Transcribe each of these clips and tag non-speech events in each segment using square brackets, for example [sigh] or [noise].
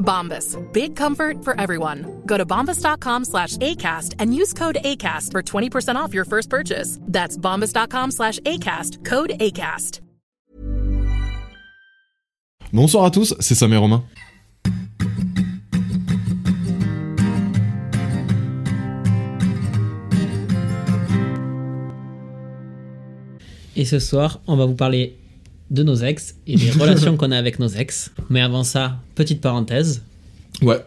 Bombas. Big comfort for everyone. Go to bombas.com slash ACAST and use code ACAST for 20% off your first purchase. That's bombas.com slash ACAST. Code ACAST. Bonsoir à tous, c'est Sam et Romain. Et ce soir, on va vous parler de nos ex et des [laughs] relations qu'on a avec nos ex. Mais avant ça, petite parenthèse. Ouais.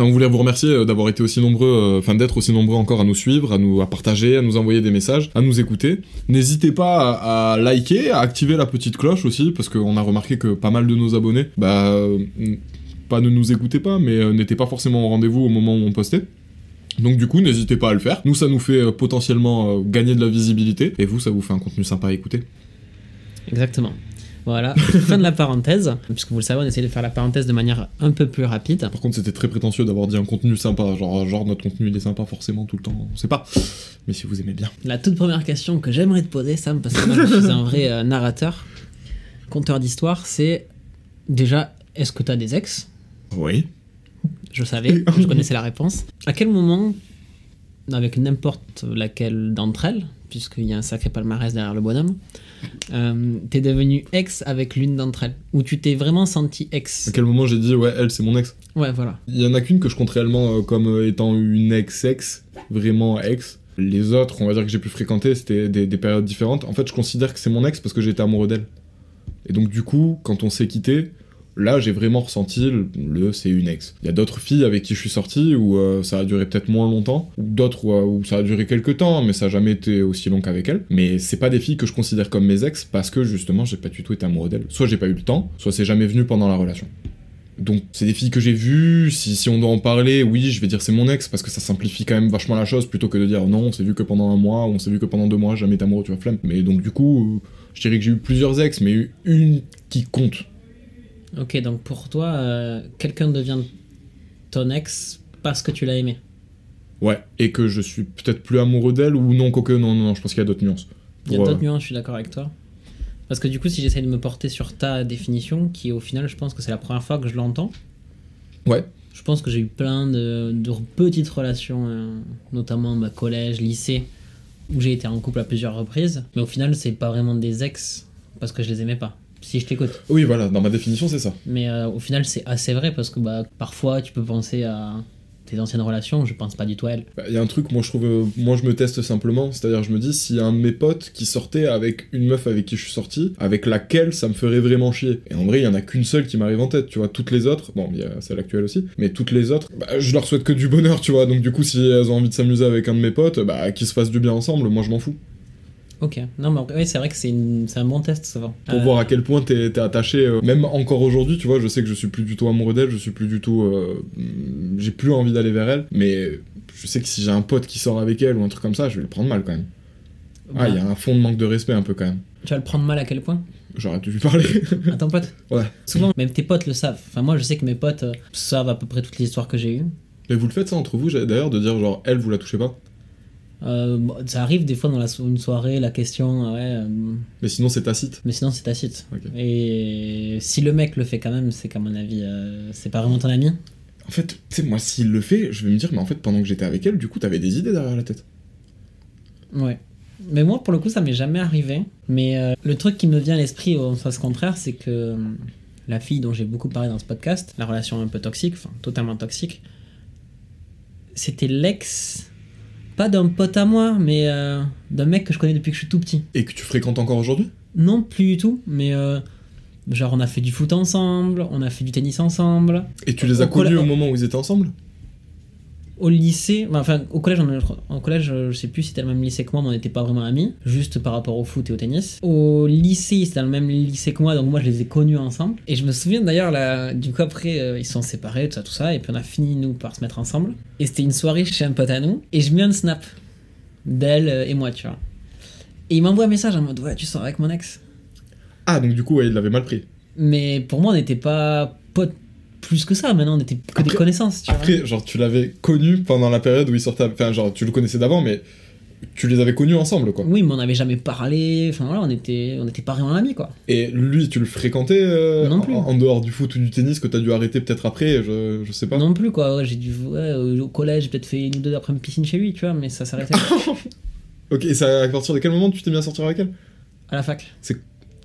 On voulait vous remercier euh, d'avoir été aussi nombreux, euh, enfin d'être aussi nombreux encore à nous suivre, à nous à partager, à nous envoyer des messages, à nous écouter. N'hésitez pas à, à liker, à activer la petite cloche aussi, parce qu'on a remarqué que pas mal de nos abonnés, bah, euh, pas ne nous écoutaient pas, mais euh, n'étaient pas forcément au rendez-vous au moment où on postait. Donc du coup, n'hésitez pas à le faire. Nous, ça nous fait potentiellement gagner de la visibilité, et vous, ça vous fait un contenu sympa à écouter. Exactement. Voilà, [laughs] fin de la parenthèse. Puisque vous le savez, on essaie de faire la parenthèse de manière un peu plus rapide. Par contre, c'était très prétentieux d'avoir dit un contenu sympa, genre, genre notre contenu il est sympa forcément tout le temps, on sait pas. Mais si vous aimez bien. La toute première question que j'aimerais te poser, Sam, parce que moi je suis un vrai euh, narrateur, conteur d'histoire, c'est déjà, est-ce que tu as des ex? Oui. Je savais, je connaissais la réponse. À quel moment, avec n'importe laquelle d'entre elles, puisqu'il y a un sacré palmarès derrière le bonhomme, euh, t'es devenu ex avec l'une d'entre elles Ou tu t'es vraiment senti ex À quel moment j'ai dit ouais, elle c'est mon ex? Ouais, voilà. Il y en a qu'une que je compte réellement euh, comme euh, étant une ex-ex, vraiment ex. Les autres, on va dire que j'ai pu fréquenter, c'était des, des périodes différentes. En fait, je considère que c'est mon ex parce que j'étais amoureux d'elle. Et donc, du coup, quand on s'est quitté, là, j'ai vraiment ressenti le, c'est une ex. Il y a d'autres filles avec qui je suis sorti où euh, ça a duré peut-être moins longtemps, ou d'autres où, euh, où ça a duré quelques temps, mais ça a jamais été aussi long qu'avec elle. Mais c'est pas des filles que je considère comme mes ex parce que justement, j'ai pas du tout été amoureux d'elles. Soit j'ai pas eu le temps, soit c'est jamais venu pendant la relation. Donc c'est des filles que j'ai vues, si, si on doit en parler, oui, je vais dire c'est mon ex, parce que ça simplifie quand même vachement la chose, plutôt que de dire non, on s'est vu que pendant un mois, ou on s'est vu que pendant deux mois, jamais été amoureux, tu vois, flemme. Mais donc du coup, je dirais que j'ai eu plusieurs ex, mais une qui compte. Ok, donc pour toi, euh, quelqu'un devient ton ex parce que tu l'as aimé. Ouais, et que je suis peut-être plus amoureux d'elle, ou non, quoique, non, non, non, je pense qu'il y a d'autres nuances. Il y a d'autres euh, nuances, je suis d'accord avec toi. Parce que du coup, si j'essaie de me porter sur ta définition, qui au final, je pense que c'est la première fois que je l'entends, Ouais, je pense que j'ai eu plein de, de petites relations, euh, notamment bah, collège, lycée, où j'ai été en couple à plusieurs reprises. Mais au final, c'est pas vraiment des ex parce que je les aimais pas. Si je t'écoute. oui, voilà, dans ma définition, c'est ça. Mais euh, au final, c'est assez vrai parce que bah, parfois, tu peux penser à tes anciennes relations, je pense pas du tout à elles. Bah, Il y a un truc, moi je trouve, euh, moi je me teste simplement, c'est-à-dire je me dis s'il y a un de mes potes qui sortait avec une meuf avec qui je suis sorti, avec laquelle ça me ferait vraiment chier. Et en vrai, il y en a qu'une seule qui m'arrive en tête, tu vois, toutes les autres, bon, il y a celle actuelle aussi, mais toutes les autres, bah, je leur souhaite que du bonheur, tu vois, donc du coup si elles ont envie de s'amuser avec un de mes potes, bah qu'ils se fassent du bien ensemble, moi je m'en fous. Ok, non, mais oui, c'est vrai que c'est une- un bon test souvent. Pour Euh, voir à quel point t'es attaché, euh, même encore aujourd'hui, tu vois, je sais que je suis plus du tout amoureux d'elle, je suis plus du tout. euh, j'ai plus envie d'aller vers elle, mais je sais que si j'ai un pote qui sort avec elle ou un truc comme ça, je vais le prendre mal quand même. bah, Ah, il y a un fond de manque de respect un peu quand même. Tu vas le prendre mal à quel point? J'aurais dû lui parler. À ton pote? [laughs] Ouais. Souvent, même tes potes le savent. Enfin, moi, je sais que mes potes euh, savent à peu près toutes les histoires que j'ai eues. Mais vous le faites ça entre vous, d'ailleurs, de dire genre, elle, vous la touchez pas? Euh, ça arrive des fois dans la so- une soirée, la question, ouais, euh, Mais sinon, c'est tacite. mais sinon c'est tacite. Et si le mec le fait quand même, c'est qu'à mon avis, euh, c'est pas vraiment ton ami. En fait, tu sais, moi, s'il le fait, je vais me dire, mais en fait, pendant que j'étais avec elle, du coup, t'avais des idées derrière la tête. Ouais. Mais moi, pour le coup, ça m'est jamais arrivé. Mais le truc qui me vient à l'esprit au sens contraire, c'est que la fille dont j'ai beaucoup parlé dans ce podcast, la relation un peu toxique, enfin totalement toxique, c'était l'ex, pas d'un pote à moi, mais euh, d'un mec que je connais depuis que je suis tout petit. Et que tu fréquentes encore aujourd'hui? Non, plus du tout, mais euh, genre on a fait du foot ensemble, on a fait du tennis ensemble. Et tu les as connus au moment où ils étaient ensemble? Au lycée, enfin au collège, on, au collège, je sais plus si c'était le même lycée que moi, mais on n'était pas vraiment amis, juste par rapport au foot et au tennis. Au lycée, c'était le même lycée que moi, donc moi je les ai connus ensemble. Et je me souviens d'ailleurs, là, du coup après, euh, ils sont séparés, tout ça, tout ça, et puis on a fini nous par se mettre ensemble. Et c'était une soirée chez un pote à nous, et je mets un snap d'elle euh, et moi, tu vois. Et il m'envoie un message en mode ouais, tu sors avec mon ex. Ah, donc du coup, ouais, il l'avait mal pris. Mais pour moi, on n'était pas potes plus que ça, maintenant on était que des connaissances, tu vois. Après, genre, tu l'avais connu pendant la période où il sortait. Enfin, genre, tu le connaissais d'avant, mais tu les avais connus ensemble, quoi. Oui, mais on n'avait jamais parlé, enfin voilà, on était, on était pas vraiment amis quoi. Et lui, tu le fréquentais euh, Non plus. En, en dehors du foot ou du tennis que t'as dû arrêter peut-être après, je, je sais pas. Non plus quoi, ouais, j'ai dû, ouais, au collège, j'ai peut-être fait une ou deux après une piscine chez lui, tu vois, mais ça s'arrêtait [laughs] Ok, et ça, à partir de quel moment tu t'es mis à sortir avec elle? À la fac. C'est-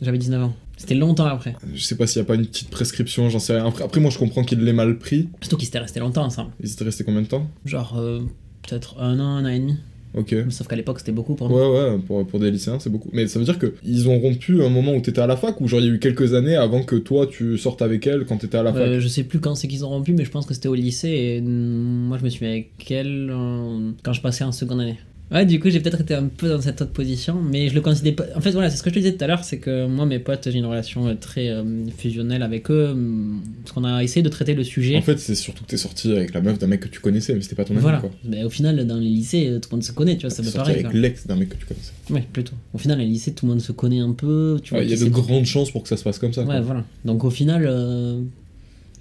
J'avais 19 ans. C'était longtemps après. Je sais pas s'il y a pas une petite prescription, j'en sais rien. Après, après, moi, je comprends qu'il l'ait mal pris. Surtout qu'ils étaient restés longtemps ensemble. Ils étaient restés combien de temps? Genre, euh, peut-être un an, un an et demi. Ok. Sauf qu'à l'époque, c'était beaucoup pour nous. Ouais, ouais, pour, pour des lycéens, c'est beaucoup. Mais ça veut dire que ils ont rompu un moment où t'étais à la fac ou genre il y a eu quelques années avant que toi tu sortes avec elle quand t'étais à la fac? Euh, je sais plus quand c'est qu'ils ont rompu, mais je pense que c'était au lycée et mm, moi je me suis mis avec elle euh, quand je passais en seconde année. Ouais, du coup j'ai peut-être été un peu dans cette autre position, mais je le considère pas. En fait, voilà, c'est ce que je te disais tout à l'heure, c'est que moi, mes potes, j'ai une relation euh, très euh, fusionnelle avec eux, mm, parce qu'on a essayé de traiter le sujet. En fait, c'est surtout que t'es sorti avec la meuf d'un mec que tu connaissais, mais c'était pas ton ami voilà. quoi. Mais au final, dans les lycées, euh, tout le monde se connaît, tu vois, ça sorti pareil. avec quoi. l'ex d'un mec que tu connaissais. Ouais, plutôt. Au final, les lycées, tout le monde se connaît un peu. Tu vois, Ouais, Il y a de grandes chances pour que ça se passe comme ça. quoi. Ouais, voilà. Donc au final, euh,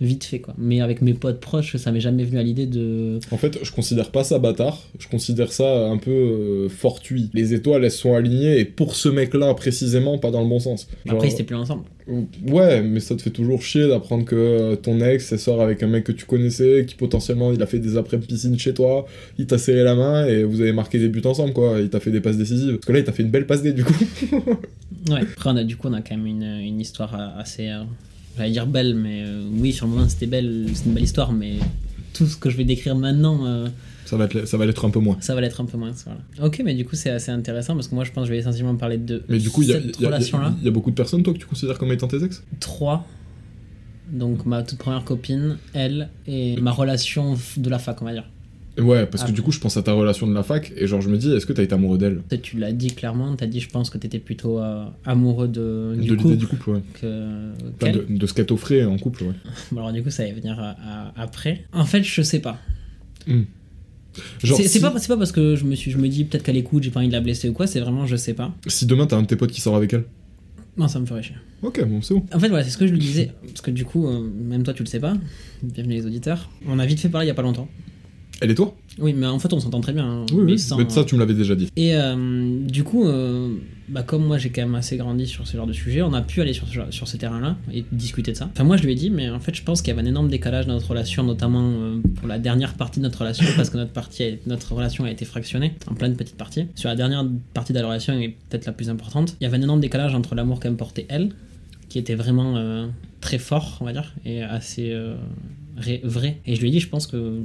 vite fait quoi. Mais avec mes potes proches, ça m'est jamais venu à l'idée de. En fait, je considère pas ça bâtard, je considère ça un peu euh, fortuit. Les étoiles, elles sont alignées, et pour ce mec-là précisément, pas dans le bon sens. Genre- Après, ils étaient plus ensemble. Ouais, mais ça te fait toujours chier d'apprendre que euh, ton ex, elle sort avec un mec que tu connaissais, qui potentiellement, il a fait des après-piscine chez toi, il t'a serré la main, et vous avez marqué des buts ensemble, quoi. Il t'a fait des passes décisives. Parce que là, il t'a fait une belle passe D, du coup. [laughs] Ouais. Après, on a, du coup, on a quand même une, une histoire euh, assez. euh, J'allais dire belle, mais euh, oui, sur le moment, c'était belle, c'est une belle histoire, mais tout ce que je vais décrire maintenant, euh, ça, va être, ça va l'être un peu moins. ça va l'être un peu moins. Voilà. Ok, mais du coup, c'est assez intéressant parce que moi, je pense que je vais essentiellement parler de Mais du coup, il y a, cette il y relation-là. il y a beaucoup de personnes, toi, que tu considères comme étant tes ex? Trois. Donc, ma toute première copine, elle, et ma relation de la fac, on va dire. Ouais, parce que Ah. du coup, je pense à ta relation de la fac, et genre, je me dis, est-ce que t'as été amoureux d'elle? Tu l'as dit clairement, t'as dit je pense que t'étais plutôt euh, amoureux de, du De couple l'idée du couple, ouais. que Enfin, qu'elle. de, de ce qu'elle t'offrait en couple, ouais. [laughs] Bon, alors du coup ça va venir à- à- après. En fait je sais pas. Genre, C'est si, pas, pas parce que je me, suis, je me dis peut-être qu'elle écoute, j'ai pas envie de la blesser ou quoi, c'est vraiment je sais pas. si demain t'as un de tes potes qui sort avec elle. Non ça me ferait chier. Ok, bon, c'est bon. En fait voilà c'est ce que je lui disais, parce que du coup, euh, même toi tu le sais pas, bienvenue les auditeurs, on a vite fait parler il y a pas longtemps. Elle et toi Oui mais en fait on s'entend très bien. hein, Oui, mais oui. sans- Mais ça, tu me l'avais déjà dit. Et euh, du coup, euh, bah, comme moi j'ai quand même assez grandi sur ce genre de sujet, on a pu aller sur ce, sur ce terrain-là et discuter de ça. Enfin, moi je lui ai dit, mais en fait, je pense qu'il y avait un énorme décalage dans notre relation, notamment euh, pour la dernière partie de notre relation, parce que notre, partie a- notre relation a été fractionnée en plein de petites parties. Sur la dernière partie de la relation, et peut-être la plus importante, il y avait un énorme décalage entre l'amour qu'elle me portait elle, qui était vraiment très fort, on va dire, et assez vrai. Et je lui ai dit, je pense que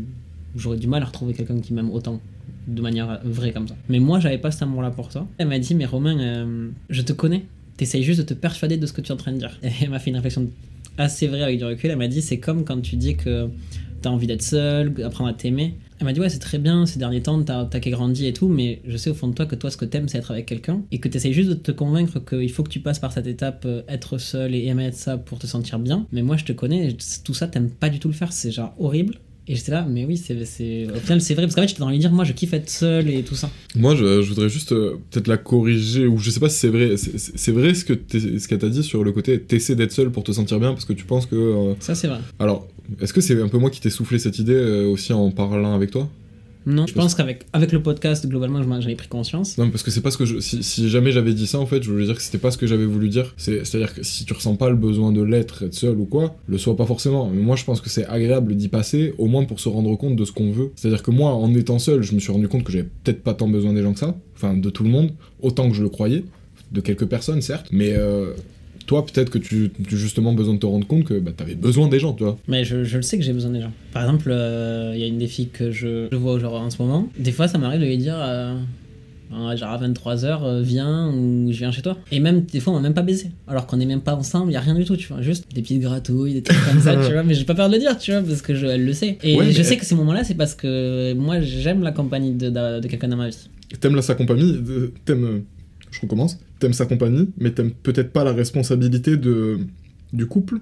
j'aurais du mal à retrouver quelqu'un qui m'aime autant de manière vraie comme ça. Mais moi, j'avais pas cet amour-là pour toi. Elle m'a dit, mais Romain, euh, je te connais. T'essayes juste de te persuader de ce que tu es en train de dire. Et elle m'a fait une réflexion assez vraie avec du recul. Elle m'a dit, c'est comme quand tu dis que t'as envie d'être seul, apprendre à t'aimer. Elle m'a dit, ouais, c'est très bien, ces derniers temps, t'as qu'à grandi et tout, mais je sais au fond de toi que toi, ce que t'aimes, c'est être avec quelqu'un. Et que t'essayes juste de te convaincre qu'il faut que tu passes par cette étape, euh, être seul et aimer être ça pour te sentir bien. Mais moi, je te connais, tout ça, t'aimes pas du tout le faire, c'est genre horrible. Et j'étais là, mais oui, c'est, au final, c'est vrai, parce qu'en fait, j'étais dans lui dire, moi, je kiffe être seul et tout ça. Moi, je, je voudrais juste euh, peut-être la corriger, ou je sais pas si c'est vrai. C'est- vrai ce que t'es- ce qu'elle t'a dit sur le côté t'essaies d'être seul pour te sentir bien parce que tu penses que. euh, Ça, c'est vrai. Alors, est-ce que c'est un peu moi qui t'ai soufflé cette idée euh, aussi en parlant avec toi? Non, je pense qu'avec avec le podcast, globalement, j'en ai pris conscience. Non, parce que c'est pas ce que je. Si, si jamais j'avais dit ça, en fait, je voulais dire que c'était pas ce que j'avais voulu dire. C'est- C'est-à-dire que si tu ressens pas le besoin de l'être, être seul ou quoi, le sois pas forcément. Mais moi, je pense que c'est agréable d'y passer, au moins pour se rendre compte de ce qu'on veut. C'est-à-dire que moi, en étant seul, je me suis rendu compte que j'avais peut-être pas tant besoin des gens que ça. Enfin, de tout le monde, autant que je le croyais. De quelques personnes, certes. Mais euh, toi, peut-être que tu as justement besoin de te rendre compte que bah, t'avais besoin des gens, tu vois. Mais je, je le sais que j'ai besoin des gens. Par exemple, euh, il y a une des filles que je, je vois genre, en ce moment. Des fois, ça m'arrive de lui dire, euh, genre à 23h, viens ou je viens chez toi. Et même, des fois, on va même pas baiser. Alors qu'on est même pas ensemble, il y a rien du tout, tu vois. Juste des petites gratouilles, des trucs comme ça, tu vois. [laughs] Mais j'ai pas peur de le dire, tu vois, parce que je, elle le sait. Et Ouais, je mais- sais que ces moments-là, c'est parce que moi, j'aime la compagnie de, de, de quelqu'un dans ma vie. T'aimes la sa compagnie, euh, t'aimes. euh, Je recommence. T'aimes sa compagnie, mais t'aimes peut-être pas la responsabilité de du couple.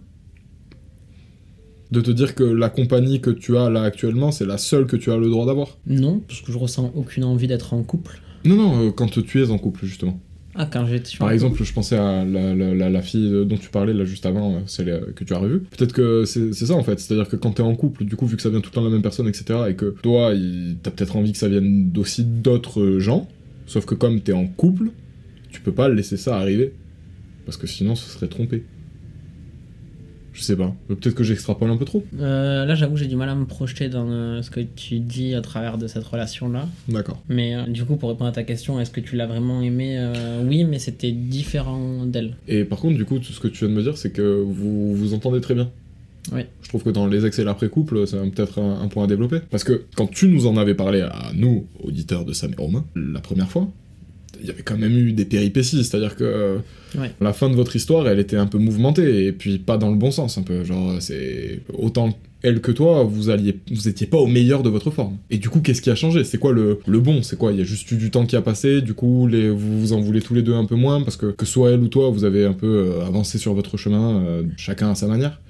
De te dire que la compagnie que tu as là actuellement, c'est la seule que tu as le droit d'avoir. Non, parce que je ressens aucune envie d'être en couple. Non, non, euh, quand tu es en couple, justement. Ah, quand j'étais. Par exemple, je pensais à la, la- la- la fille dont tu parlais là juste avant, euh, celle euh, que tu as revue. Peut-être que c'est ça en fait, c'est-à-dire que quand t'es en couple, du coup, vu que ça vient tout le temps de la même personne, etc., et que toi, t'as peut-être envie que ça vienne d'aussi d'autres gens, sauf que comme t'es en couple, tu peux pas laisser ça arriver. Parce que sinon, ce serait trompé. Je sais pas. Peut-être que j'extrapole un peu trop. Euh, là, j'avoue, j'ai du mal à me projeter dans euh, ce que tu dis à travers de cette relation-là. D'accord. Mais euh, du coup, pour répondre à ta question, est-ce que tu l'as vraiment aimé? Oui, mais c'était différent d'elle. Et par contre, du coup, tout ce que tu viens de me dire, c'est que vous vous entendez très bien. Oui. Je trouve que dans les ex et l'après-couple, c'est peut-être un, un point à développer. Parce que quand tu nous en avais parlé à nous, auditeurs de Sam et Romain, la première fois, il y avait quand même eu des péripéties. C'est-à-dire que euh, Ouais. la fin de votre histoire, elle était un peu mouvementée, et puis pas dans le bon sens, un peu. Genre, c'est autant elle que toi, vous alliez, vous étiez pas au meilleur de votre forme. Et du coup, qu'est-ce qui a changé? C'est quoi le, le bon? C'est quoi? Il y a juste eu du temps qui a passé, du coup, les, vous vous en voulez tous les deux un peu moins, parce que que soit elle ou toi, vous avez un peu euh, avancé sur votre chemin, euh, chacun à sa manière?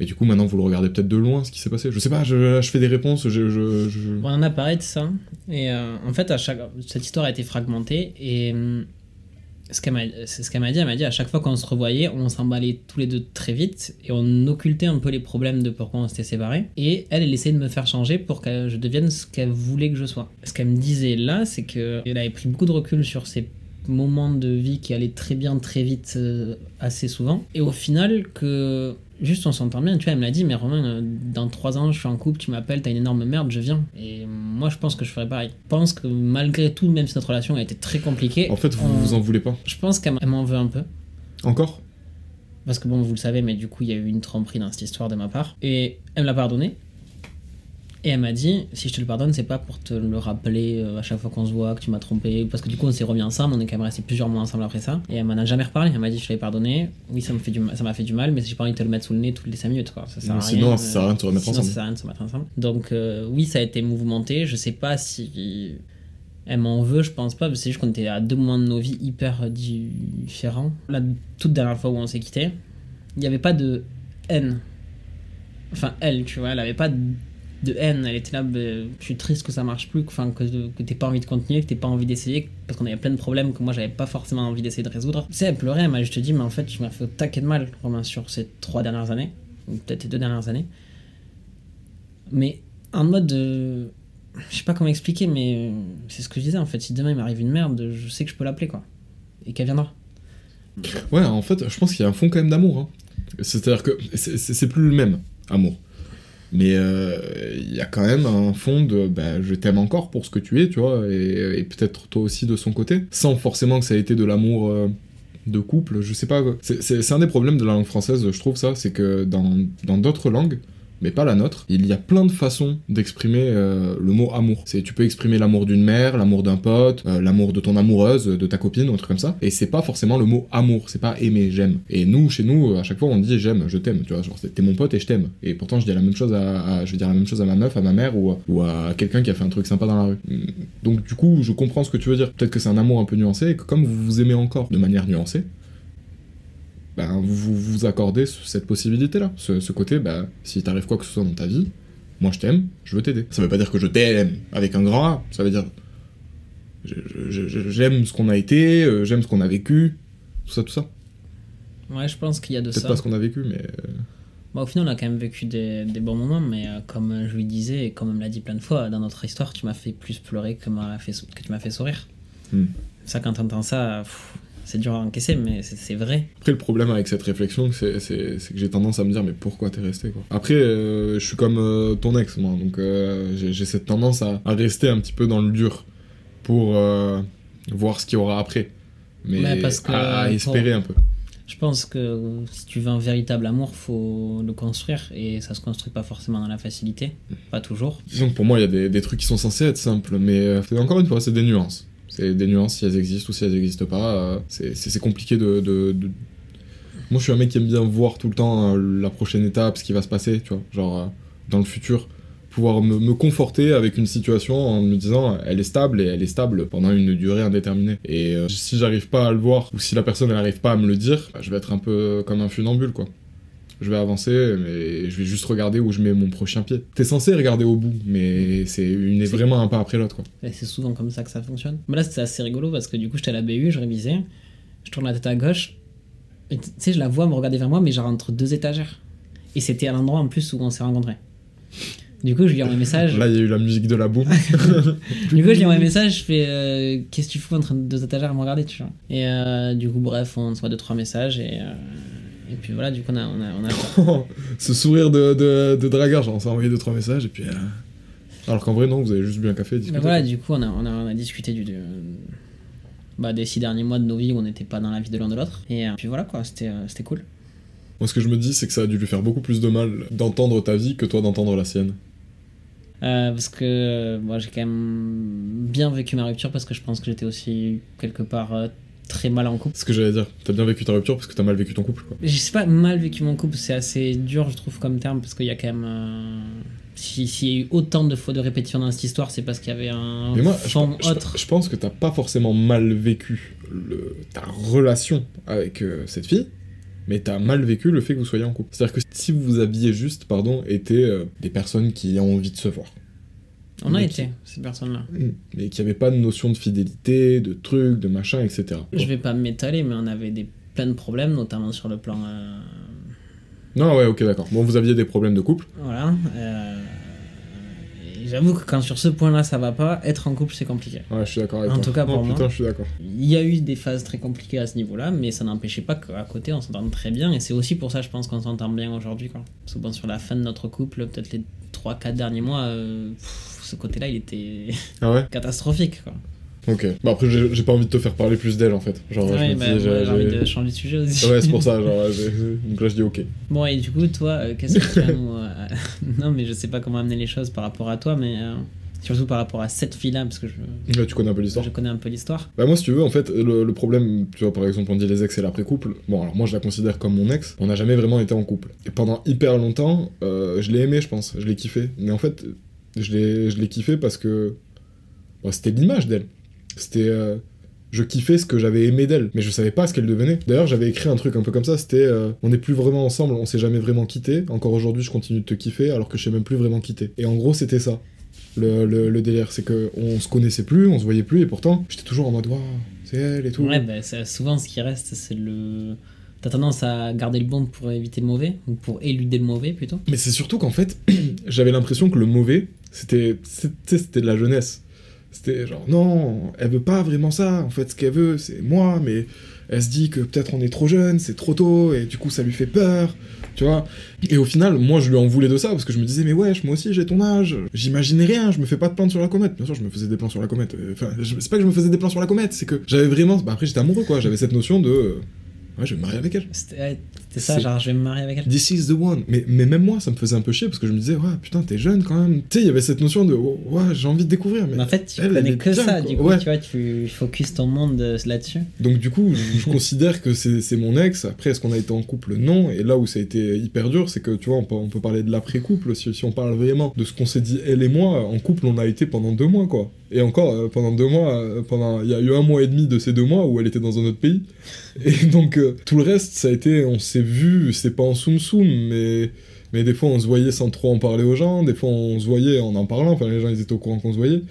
Et du coup, maintenant, vous le regardez peut-être de loin, ce qui s'est passé. Je sais pas, je, fais des réponses, je... je, On a parlé de ça. Et euh, en fait, à chaque... cette histoire a été fragmentée. Et hum, ce qu'elle m'a dit. Elle m'a dit à chaque fois qu'on se revoyait, on s'emballait tous les deux très vite. Et on occultait un peu les problèmes de pourquoi on s'était séparés. Et elle, elle essayait de me faire changer pour que je devienne ce qu'elle voulait que je sois. Ce qu'elle me disait là, c'est qu'elle avait pris beaucoup de recul sur ces moments de vie qui allaient très bien, très vite, euh, assez souvent. Et au final, que juste on s'entend bien, tu vois, elle me l'a dit, mais Romain, euh, dans trois ans, je suis en couple, tu m'appelles, t'as une énorme merde, je viens. Et moi, je pense que je ferais pareil. Je pense que malgré tout, même si notre relation a été très compliquée, En fait, vous on- vous en voulez pas. je pense qu'elle elle m'en veut un peu. Encore Parce que bon, vous le savez, mais du coup, il y a eu une tromperie dans cette histoire de ma part. Et elle me l'a pardonné. Et elle m'a dit, si je te le pardonne, c'est pas pour te le rappeler euh, à chaque fois qu'on se voit que tu m'as trompé. Parce que du coup, on s'est remis ensemble, on est quand même resté plusieurs mois ensemble après ça. Et elle m'en a jamais reparlé. Elle m'a dit, je l'ai pardonné. Oui, ça me fait du, ma- m'a fait du mal, mais j'ai pas envie de te le mettre sous le nez toutes les 5 minutes, quoi. Ça sert à Sinon, rien. ça sert à rien de se remettre sinon, ensemble. Ça sert à rien de se mettre ensemble. Donc, euh, oui, ça a été mouvementé. Je sais pas si elle m'en veut, je pense pas. parce que C'est juste qu'on était à deux moments de nos vies hyper euh, différents. La toute dernière fois où on s'est quitté, il n'y avait pas de haine. Enfin, elle, tu vois, elle avait pas de de haine. Elle était là, bah, je suis triste que ça marche plus, que, que, pas envie de continuer, que t'aies pas envie d'essayer, parce qu'on avait plein de problèmes que moi j'avais pas forcément envie d'essayer de résoudre. Tu sais, elle pleurait, elle m'a juste dit, mais en fait, je m'ai fait au taquet de mal, Romain, sur ces trois dernières années, ou peut-être les deux dernières années. Mais en mode. euh, je sais pas comment expliquer, mais euh, c'est ce que je disais en fait. Si demain il m'arrive une merde, je sais que je peux l'appeler quoi. Et qu'elle viendra. Ouais, en fait, je pense qu'il y a un fond quand même d'amour. hein. C'est-à-dire que c'est plus le même amour. Mais euh, il y a quand même un fond de bah, je t'aime encore pour ce que tu es, tu vois, et, peut-être toi aussi de son côté, sans forcément que ça ait été de l'amour euh, de couple, je sais pas. C'est- un des problèmes de la langue française, je trouve ça, c'est que dans d'autres langues, mais pas la nôtre. Il y a plein de façons d'exprimer euh, le mot amour. C'est tu peux exprimer l'amour d'une mère, l'amour d'un pote, euh, l'amour de ton amoureuse, de ta copine, ou un truc comme ça. Et c'est pas forcément le mot amour, c'est pas aimer, j'aime. Et nous, chez nous, à chaque fois, on dit j'aime, je t'aime. Tu vois, genre t'es mon pote et je t'aime. Et pourtant, je dis la même chose à, je la même chose à ma meuf, à ma mère ou, à- ou à quelqu'un qui a fait un truc sympa dans la rue. Donc du coup, je comprends ce que tu veux dire. Peut-être que c'est un amour un peu nuancé et que comme vous vous aimez encore de manière nuancée, ben, vous vous accordez ce- cette possibilité-là. Ce, ce côté, ben, si t'arrive quoi que ce soit dans ta vie, moi je t'aime, je veux t'aider. Ça veut pas dire que je t'aime avec un grand A, ça veut dire j'aime ce qu'on a été, euh, j'aime ce qu'on a vécu, tout ça, tout ça. Ouais, je pense qu'il y a de Peut-être ça. pas ce qu'on a vécu, mais. euh, Bah, au final, on a quand même vécu des, des bons moments, mais euh, comme je lui disais, et comme on me l'a dit plein de fois, dans notre histoire, tu m'as fait plus pleurer que, m'a fait, que tu m'as fait sourire. Hmm. Ça, quand t'entends ça, pff, c'est dur à encaisser, mais c'est, vrai. Après, le problème avec cette réflexion, c'est que j'ai tendance à me dire, mais pourquoi t'es resté quoi? Après, euh, je suis comme euh, ton ex, moi, donc euh, j'ai cette tendance à, à rester un petit peu dans le dur pour voir ce qu'il y aura après. Mais Ouais, parce que à, espérer un peu. Je pense que si tu veux un véritable amour, faut le construire, et ça se construit pas forcément dans la facilité, pas toujours. Disons que pour moi, il y a des, des trucs qui sont censés être simples, mais encore une fois, c'est des nuances. C'est des nuances si elles existent ou si elles n'existent pas. euh, c'est compliqué de, de- Moi, je suis un mec qui aime bien voir tout le temps euh, la prochaine étape, ce qui va se passer, tu vois, genre euh, dans le futur. Pouvoir me, conforter avec une situation en me disant elle est stable et elle est stable pendant une durée indéterminée. Et si j'arrive pas à le voir ou si la personne elle arrive pas à me le dire, bah, je vais être un peu comme un funambule quoi. Je vais avancer, mais je vais juste regarder où je mets mon prochain pied. T'es censé regarder au bout, mais c'est une est vraiment un pas après l'autre quoi. C'est souvent comme ça que ça fonctionne. Mais là, c'était assez rigolo parce que du coup, j'étais à la BU, je révisais, je tourne la tête à gauche, et tu sais, je la vois me regarder vers moi, mais genre entre deux étagères. Et c'était à l'endroit en plus où on s'est rencontrés. Du coup, je lui envoie un message. Là, il y a eu la musique de la boue. [laughs] Du coup, je lui envoie un message, je fais euh, Qu'est-ce que tu fous entre deux étagères à me regarder, tu vois Et euh, du coup, bref, on se voit deux, trois messages, et, euh, et puis voilà, du coup, on a. On a, on a... [laughs] Ce sourire de, de, de dragueur, genre on s'est envoyé deux trois messages et puis. euh, Alors qu'en vrai, non, vous avez juste bu un café et discuté. Mais voilà, du coup, on a, on a, on a discuté du, bah, des six derniers mois de nos vies où on n'était pas dans la vie de l'un de l'autre. Et euh, puis voilà, quoi, c'était euh, c'était cool. Moi, ce que je me dis, c'est que ça a dû lui faire beaucoup plus de mal d'entendre ta vie que toi d'entendre la sienne. Euh, parce que moi j'ai quand même bien vécu ma rupture parce que je pense que j'étais aussi quelque part très mal en couple. C'est ce que j'allais dire. T'as bien vécu ta rupture parce que t'as mal vécu ton couple, quoi. Je sais pas, mal vécu mon couple, c'est assez dur je trouve comme terme parce qu'il y a quand même. euh, si- S'il y a eu autant de fois de répétition dans cette histoire, c'est parce qu'il y avait un Mais moi, je, fond je- autre. je pense que t'as pas forcément mal vécu le, ta relation avec euh, cette fille, mais t'as mal vécu le fait que vous soyez en couple. C'est-à-dire que si vous aviez juste, pardon, été euh, des personnes qui ont envie de se voir, On a Mais été, ces personnes-là. mais qui avaient pas de notion de fidélité, de trucs, de machin, etc. Je vais pas m'étaler, mais on avait des, plein de problèmes, notamment sur le plan. euh, Non, ouais, ok, d'accord. Bon, vous aviez des problèmes de couple. Voilà. euh, J'avoue que quand sur ce point-là ça va pas, être en couple c'est compliqué. Ouais, je suis d'accord avec En toi. tout cas, pour oh, moi. putain, je suis d'accord. Il y a eu des phases très compliquées à ce niveau-là, mais ça n'empêchait pas qu'à côté on s'entende très bien, et c'est aussi pour ça je pense qu'on s'entend bien aujourd'hui. quoi. Parce que bon, sur la fin de notre couple, peut-être les 3-4 derniers mois, euh, pff, ce côté-là il était [laughs] Ah ouais catastrophique. Quoi. Ok. Bah après, j'ai pas envie de te faire parler plus d'elle en fait. Genre, je Ouais, me bah, dis, j'ai- envie de changer de sujet aussi. Ouais, c'est pour ça. [laughs] Genre, donc là, je dis ok. Bon, et du coup, toi, euh, qu'est-ce que tu as [laughs] nous. euh, non, mais je sais pas comment amener les choses par rapport à toi, mais euh, surtout par rapport à cette fille-là, parce que je, Là, tu connais un peu l'histoire. je connais un peu l'histoire. Bah moi si tu veux en fait le, le problème tu vois par exemple on dit les ex et l'après-couple bon alors moi je la considère comme mon ex on n'a jamais vraiment été en couple et pendant hyper longtemps je l'ai aimé je pense je l'ai kiffé mais en fait je l'ai kiffé parce que bah, c'était l'image d'elle c'était euh, je kiffais ce que j'avais aimé d'elle mais je savais pas ce qu'elle devenait d'ailleurs j'avais écrit un truc un peu comme ça c'était euh, on n'est plus vraiment ensemble on s'est jamais vraiment quitté encore aujourd'hui je continue de te kiffer alors que je sais même plus vraiment quitter et en gros c'était ça le, le, le délire, c'est que on se connaissait plus, on se voyait plus, et pourtant, j'étais toujours en mode, waouh, c'est elle et tout. Ouais, bah, souvent ce qui reste, c'est le. T'as tendance à garder le bon pour éviter le mauvais, ou pour éluder le mauvais plutôt. Mais c'est surtout qu'en fait, [clears throat] j'avais l'impression que le mauvais, c'était c'était de la jeunesse. C'était genre, non, elle veut pas vraiment ça, en fait, ce qu'elle veut, c'est moi, mais elle se dit que peut-être on est trop jeune, c'est trop tôt, et du coup, ça lui fait peur, tu vois. Et au final, moi, je lui en voulais de ça, parce que je me disais, mais wesh, moi aussi, j'ai ton âge, j'imaginais rien, je me fais pas de plans sur la comète. Bien sûr, je me faisais des plans sur la comète. euh, Enfin, c'est pas que je me faisais des plans sur la comète, c'est que j'avais vraiment. Bah, après, j'étais amoureux, quoi, j'avais cette notion de. euh, Ouais, je vais me marier avec elle. C'était ça, genre je vais me marier avec elle. This is the one. Mais, mais même moi, ça me faisait un peu chier parce que je me disais, ouais, putain, t'es jeune quand même. Tu sais, il y avait cette notion de, oh, ouais, j'ai envie de découvrir. Mais... Mais en fait, tu elle, connais que bien, ça, quoi. du coup, Ouais. tu vois, tu focuses ton monde euh, là-dessus. Donc, du coup, je, je [laughs] considère que c'est c'est mon ex. Après, est-ce qu'on a été en couple? Non. Et là où ça a été hyper dur, c'est que, tu vois, on peut, on peut parler de l'après-couple. Si, si on parle vraiment de ce qu'on s'est dit, elle et moi, en couple, on a été pendant deux mois, quoi. Et encore, euh, pendant deux mois, euh, pendant il y a eu un mois et demi de ces deux mois où elle était dans un autre pays. Et donc, euh, tout le reste, ça a été, on s'est vu, c'est pas en soum-soum, mais, mais des fois on se voyait sans trop en parler aux gens, des fois on se voyait en en parlant, enfin les gens ils étaient au courant qu'on se voyait.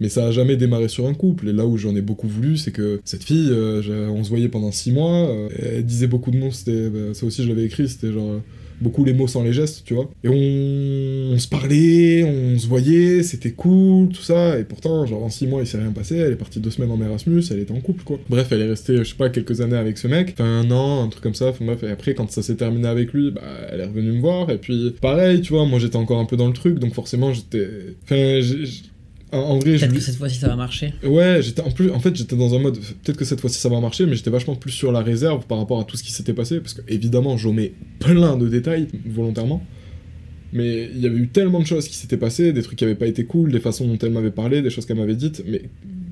Mais ça a jamais démarré sur un couple. Et là où j'en ai beaucoup voulu, c'est que cette fille, euh, on se voyait pendant six mois, euh, elle disait beaucoup de mots, c'était, bah, ça aussi je l'avais écrit, c'était genre beaucoup les mots sans les gestes, tu vois. Et on, se parlait, on se voyait, c'était cool, tout ça. Et pourtant, genre en six mois, il s'est rien passé. Elle est partie deux semaines en Erasmus, elle était en couple, quoi. Bref, elle est restée, je sais pas, quelques années avec ce mec, enfin un an, un truc comme ça. Enfin bref, et après, quand ça s'est terminé avec lui, bah, elle est revenue me voir. Et puis, pareil, tu vois, moi j'étais encore un peu dans le truc, donc forcément, j'étais. Enfin, en, vrai, Peut-être que cette fois-ci ça va marcher. Ouais, j'étais en plus, en fait, j'étais dans un mode. Peut-être que cette fois-ci ça va marcher, mais j'étais vachement plus sur la réserve par rapport à tout ce qui s'était passé, parce que évidemment, j'omets plein de détails volontairement. Mais il y avait eu tellement de choses qui s'étaient passées, des trucs qui avaient pas été cool, des façons dont elle m'avait parlé, des choses qu'elle m'avait dites, mais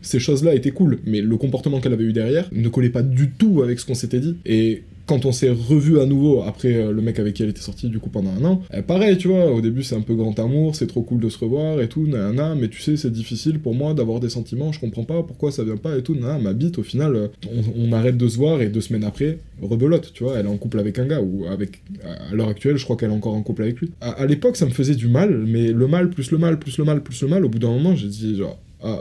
ces choses-là étaient cool, mais le comportement qu'elle avait eu derrière ne collait pas du tout avec ce qu'on s'était dit. Et quand on s'est revu à nouveau après euh, le mec avec qui elle était sortie du coup pendant un an, euh, pareil, tu vois, au début c'est un peu grand amour, c'est trop cool de se revoir et tout, nanana, mais tu sais, c'est difficile pour moi d'avoir des sentiments, je comprends pas pourquoi ça vient pas et tout, nanana, ma bite, au final, euh, on, arrête de se voir et deux semaines après, rebelote, tu vois, elle est en couple avec un gars, ou avec, à l'heure actuelle, je crois qu'elle est encore en couple avec lui. À, à l'époque, ça me faisait du mal, mais le mal, plus le mal, plus le mal, plus le mal, au bout d'un moment, j'ai dit genre, ah,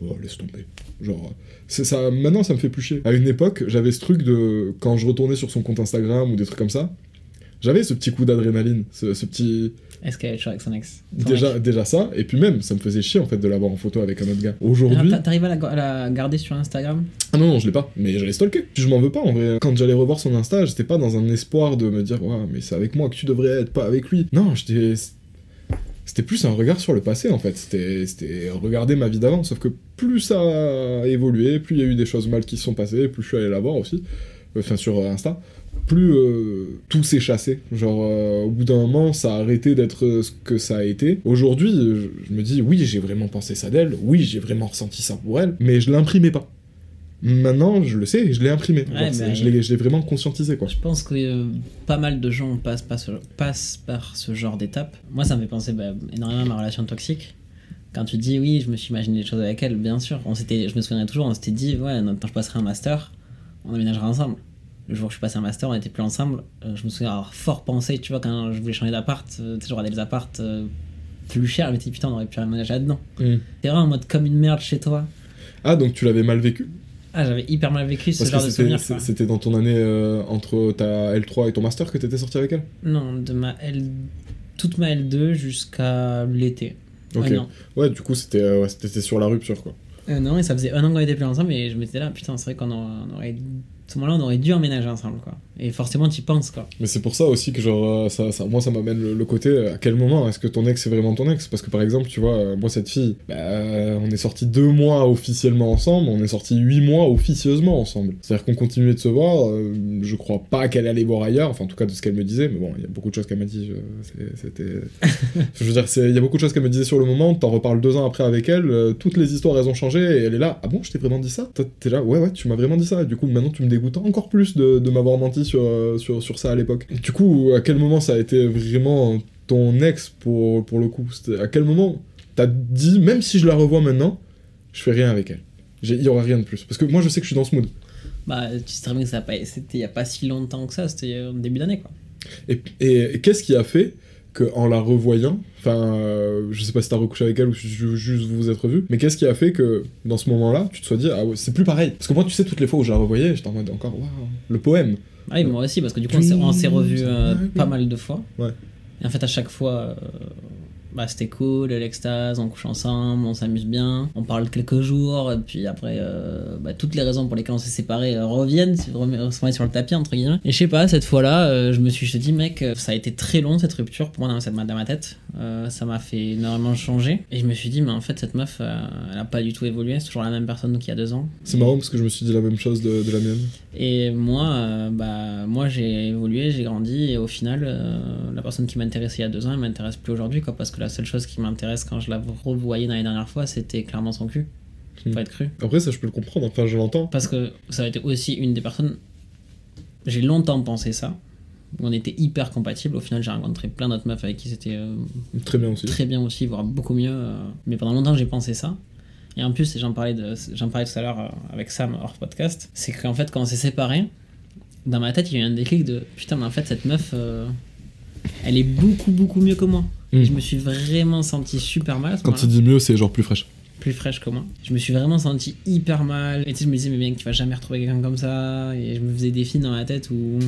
bon, laisse tomber. Genre, c'est ça, maintenant ça me fait plus chier. À une époque, j'avais ce truc de. Quand je retournais sur son compte Instagram ou des trucs comme ça, j'avais ce petit coup d'adrénaline, ce, ce petit. Est-ce qu'elle est toujours avec son ex Son Déjà, mec. déjà ça, et puis même, ça me faisait chier en fait de l'avoir en photo avec un autre gars. Aujourd'hui. Ah, t'a- T'arrives à, la- à la garder sur Instagram? Ah non, non, je l'ai pas, mais j'allais stalker. Je m'en veux pas en vrai. Quand j'allais revoir son Insta, j'étais pas dans un espoir de me dire, ouais, mais c'est avec moi que tu devrais être, pas avec lui. Non, j'étais. C'était plus un regard sur le passé en fait. C'était regarder ma vie d'avant. Sauf que plus ça a évolué, plus il y a eu des choses mal qui se sont passées, plus je suis allé la voir aussi. Enfin, sur euh, Insta. Plus euh, tout s'est chassé. Genre, euh, au bout d'un moment, ça a arrêté d'être euh, ce que ça a été. Aujourd'hui, je, je me dis, oui, j'ai vraiment pensé ça d'elle. Oui, j'ai vraiment ressenti ça pour elle. Mais je l'imprimais pas. Maintenant, je le sais, je l'ai imprimé. Ouais, Genre, c'est- mais- je l'ai vraiment conscientisé, quoi. Je pense que euh, pas mal de gens passent, par ce- passent par ce genre d'étape. Moi, ça me fait penser bah, énormément à ma relation toxique. Quand tu dis oui, je me suis imaginé des choses avec elle, bien sûr. On je me souviendrai toujours, on s'était dit, ouais, quand je passerai un master, on aménagera ensemble. Le jour où je suis passé un master, on n'était plus ensemble. Euh, je me souviens avoir fort pensé, tu vois, quand je voulais changer d'appart, euh, tu sais, je regardais les apparts euh, plus chers, disais, putain, on aurait pu aménager là-dedans. Mm. T'es vraiment en mode comme une merde chez toi. Ah, donc tu l'avais mal vécu Ah, j'avais hyper mal vécu ce Parce genre de c'était- souvenir. c'était dans ton année euh, entre ta L3 et ton master que t'étais sorti avec elle? Non, de ma L... toute ma L2 jusqu'à l'été. Ok. Un an. Ouais, du coup, c'était euh, ouais, c'était sur la rupture, quoi. Un an, et ça faisait un an qu'on était plus ensemble, et je m'étais là, putain, c'est vrai qu'on aurait, ce moment-là, on aurait dû emménager ensemble, quoi. Et forcément, tu y penses, quoi. Mais c'est pour ça aussi que, genre, euh, ça, ça, moi, ça m'amène le, le côté euh, à quel moment est-ce que ton ex est vraiment ton ex? Parce que, par exemple, tu vois, euh, moi, cette fille, bah, on est sortis deux mois officiellement ensemble, on est sortis huit mois officieusement ensemble. C'est-à-dire qu'on continuait de se voir, euh, je crois pas qu'elle allait voir ailleurs, enfin, en tout cas, de ce qu'elle me disait, mais bon, il y a beaucoup de choses qu'elle m'a dit, c'était. [laughs] je veux dire, il y a beaucoup de choses qu'elle me disait sur le moment, t'en reparles deux ans après avec elle, euh, toutes les histoires, elles ont changé, et elle est là, ah bon, je t'ai vraiment dit ça? Toi, T'es là, ouais, ouais, tu m'as vraiment dit ça, et du coup, maintenant, tu me dégoûtes encore plus de, de m'avoir menti sur, euh, sur, sur ça à l'époque. Du coup, à quel moment ça a été vraiment ton ex pour, pour le coup? À quel moment t'as dit, même si je la revois maintenant, je fais rien avec elle? Il y aura rien de plus. Parce que moi, je sais que je suis dans ce mood. Bah, tu sais très bien que ça c'était il y a pas si longtemps que ça, c'était au début d'année, quoi. Et, et- et qu'est-ce qui a fait en la revoyant, enfin, euh, je sais pas si t'as recouché avec elle ou si ju- juste vous vous êtes revus, mais qu'est-ce qui a fait que dans ce moment-là, tu te sois dit, ah ouais, c'est plus pareil Parce que moi, tu sais, toutes les fois où je la revoyais, j'étais en mode encore, waouh, le poème. Ah oui, moi aussi, parce que du coup, on s'est- revus euh, pas mal de fois. Ouais. Et en fait, à chaque fois, euh, bah, c'était cool, l'extase, on couche ensemble, on s'amuse bien, on parle quelques jours, et puis après, euh, bah, toutes les raisons pour lesquelles on s'est séparés euh, reviennent, se remet- se remettent sur le tapis, entre guillemets. Et je sais pas, cette fois-là, euh, je me suis dis, mec, euh, ça a été très long cette rupture pour moi dans, cette, dans ma tête. Euh, ça m'a fait énormément changer. Et je me suis dit, mais en fait, cette meuf, euh, elle a pas du tout évolué, c'est toujours la même personne qu'il y a deux ans. C'est marrant parce que je me suis dit la même chose de, de la mienne. Et moi, euh, bah, moi j'ai évolué, j'ai grandi, et au final, euh, la personne qui m'intéressait il y a deux ans, elle m'intéresse plus aujourd'hui, quoi, parce que la seule chose qui m'intéresse quand je la revoyais dans les dernières fois, c'était clairement son cul. Faut Hmm. être cru. Après, ça, je peux le comprendre, enfin, je l'entends. Parce que ça a été aussi une des personnes. J'ai longtemps pensé ça. On était hyper compatibles. Au final, j'ai rencontré plein d'autres meufs avec qui c'était euh, Très bien aussi. très bien aussi, voire beaucoup mieux. euh. Mais pendant longtemps, j'ai pensé ça. Et en plus, j'en parlais, de, j'en parlais tout à l'heure euh, avec Sam hors podcast, c'est qu'en fait, quand on s'est séparés, dans ma tête, il y a eu un déclic de putain, mais en fait, cette meuf, euh, elle est beaucoup, beaucoup mieux que moi. Mm. Je me suis vraiment senti super mal. Quand tu dis mieux, c'est genre plus fraîche. plus fraîche que moi. Je me suis vraiment senti hyper mal. Et tu sais, je me disais, mais mec, tu vas jamais retrouver quelqu'un comme ça. Et je me faisais des films dans la tête où.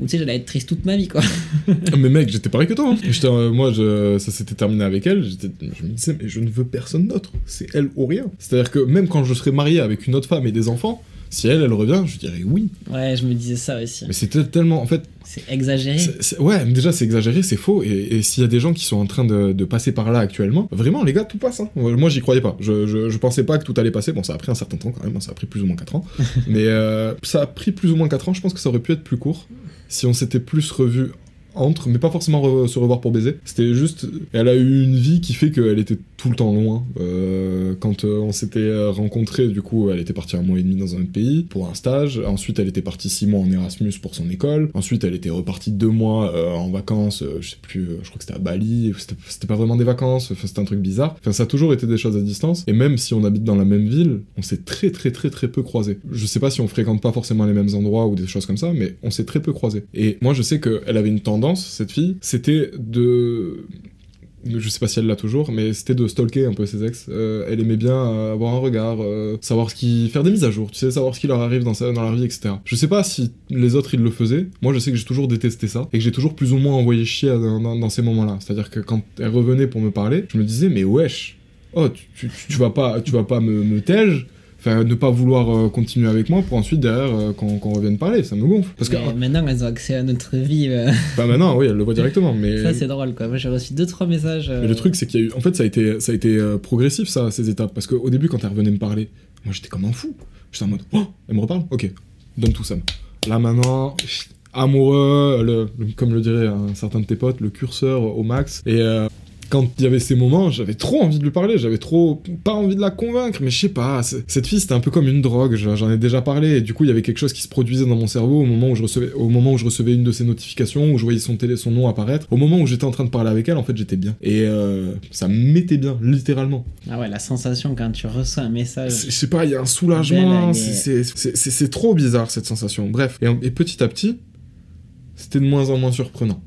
Où tu sais, j'allais être triste toute ma vie, quoi. [laughs] mais mec, j'étais pareil que toi. hein. [laughs] Euh, moi, je, ça s'était terminé avec elle. Je me disais, mais je ne veux personne d'autre. C'est elle ou rien. C'est-à-dire que même quand je serais marié avec une autre femme et des enfants, si elle, elle revient, je dirais oui. Ouais, je me disais ça aussi. Mais c'était tellement, en fait, C'est exagéré. c'est- c'est- ouais, mais déjà c'est exagéré, c'est faux. Et, et s'il y a des gens qui sont en train de, de passer par là actuellement, vraiment, les gars, tout passe. hein. Moi, j'y croyais pas. Je, je, je pensais pas que tout allait passer. Bon, ça a pris un certain temps quand même. hein. Ça a pris plus ou moins 4 ans. [laughs] mais euh, ça a pris plus ou moins 4 ans. Je pense que ça aurait pu être plus court si on s'était plus revu entre, mais pas forcément se revoir pour baiser. C'était juste, elle a eu une vie qui fait qu'elle était tout le temps loin. Euh, quand euh, on s'était euh, rencontrés, du coup, elle était partie un mois et demi dans un pays pour un stage. Ensuite, elle était partie six mois en Erasmus pour son école. Ensuite, elle était repartie deux mois en vacances. je sais plus, je crois que c'était à Bali. C'était pas vraiment des vacances. C'était un truc bizarre. Enfin, ça a toujours été des choses à distance. Et même si on habite dans la même ville, on s'est très très très très peu croisés. Je sais pas si on fréquente pas forcément les mêmes endroits ou des choses comme ça, mais on s'est très peu croisés. Et moi, je sais qu'elle avait une tendance, cette fille, c'était de je sais pas si elle l'a toujours, mais c'était de stalker un peu ses ex. Euh, elle aimait bien euh, avoir un regard, euh, savoir ce qui, faire des mises à jour, tu sais, savoir ce qui leur arrive dans, sa, dans leur vie, etc. Je sais pas si les autres ils le faisaient. Moi, je sais que j'ai toujours détesté ça et que j'ai toujours plus ou moins envoyé chier dans, ces moments-là. C'est-à-dire que quand elle revenait pour me parler, je me disais mais wesh, oh tu, tu, vas pas, tu vas pas me, me. Enfin, ne pas vouloir euh, continuer avec moi pour ensuite derrière euh, qu'on revienne parler, ça me gonfle. Parce que, maintenant, elles ont accès à notre vie. euh, [laughs] bah maintenant, oui, elle le voit directement, mais. Ça, c'est drôle, quoi. Moi, j'ai reçu deux, trois messages. Mais le truc, c'est qu'il y a eu. En fait, ça a été, ça a été progressif, ça, ces étapes. Parce qu'au début, quand elle revenait me parler, moi, j'étais comme un fou. J'étais en mode, oh, elle me reparle? Ok, donne tout ça. Là, maintenant, amoureux, le- le- comme le dirait un certain de tes potes, le curseur au max. Et. euh, quand il y avait ces moments, j'avais trop envie de lui parler, j'avais trop pas envie de la convaincre, mais je sais pas, cette fille c'était un peu comme une drogue, j'en ai déjà parlé, et du coup il y avait quelque chose qui se produisait dans mon cerveau au moment où je recevais, au moment où je recevais une de ses notifications, où je voyais son télé, son nom apparaître, au moment où j'étais en train de parler avec elle, en fait j'étais bien. Et euh, ça me mettait bien, littéralement. Ah ouais, la sensation quand tu reçois un message. Je sais pas, il y a un soulagement, c'est- trop bizarre cette sensation. Bref, et, et petit à petit, c'était de moins en moins surprenant.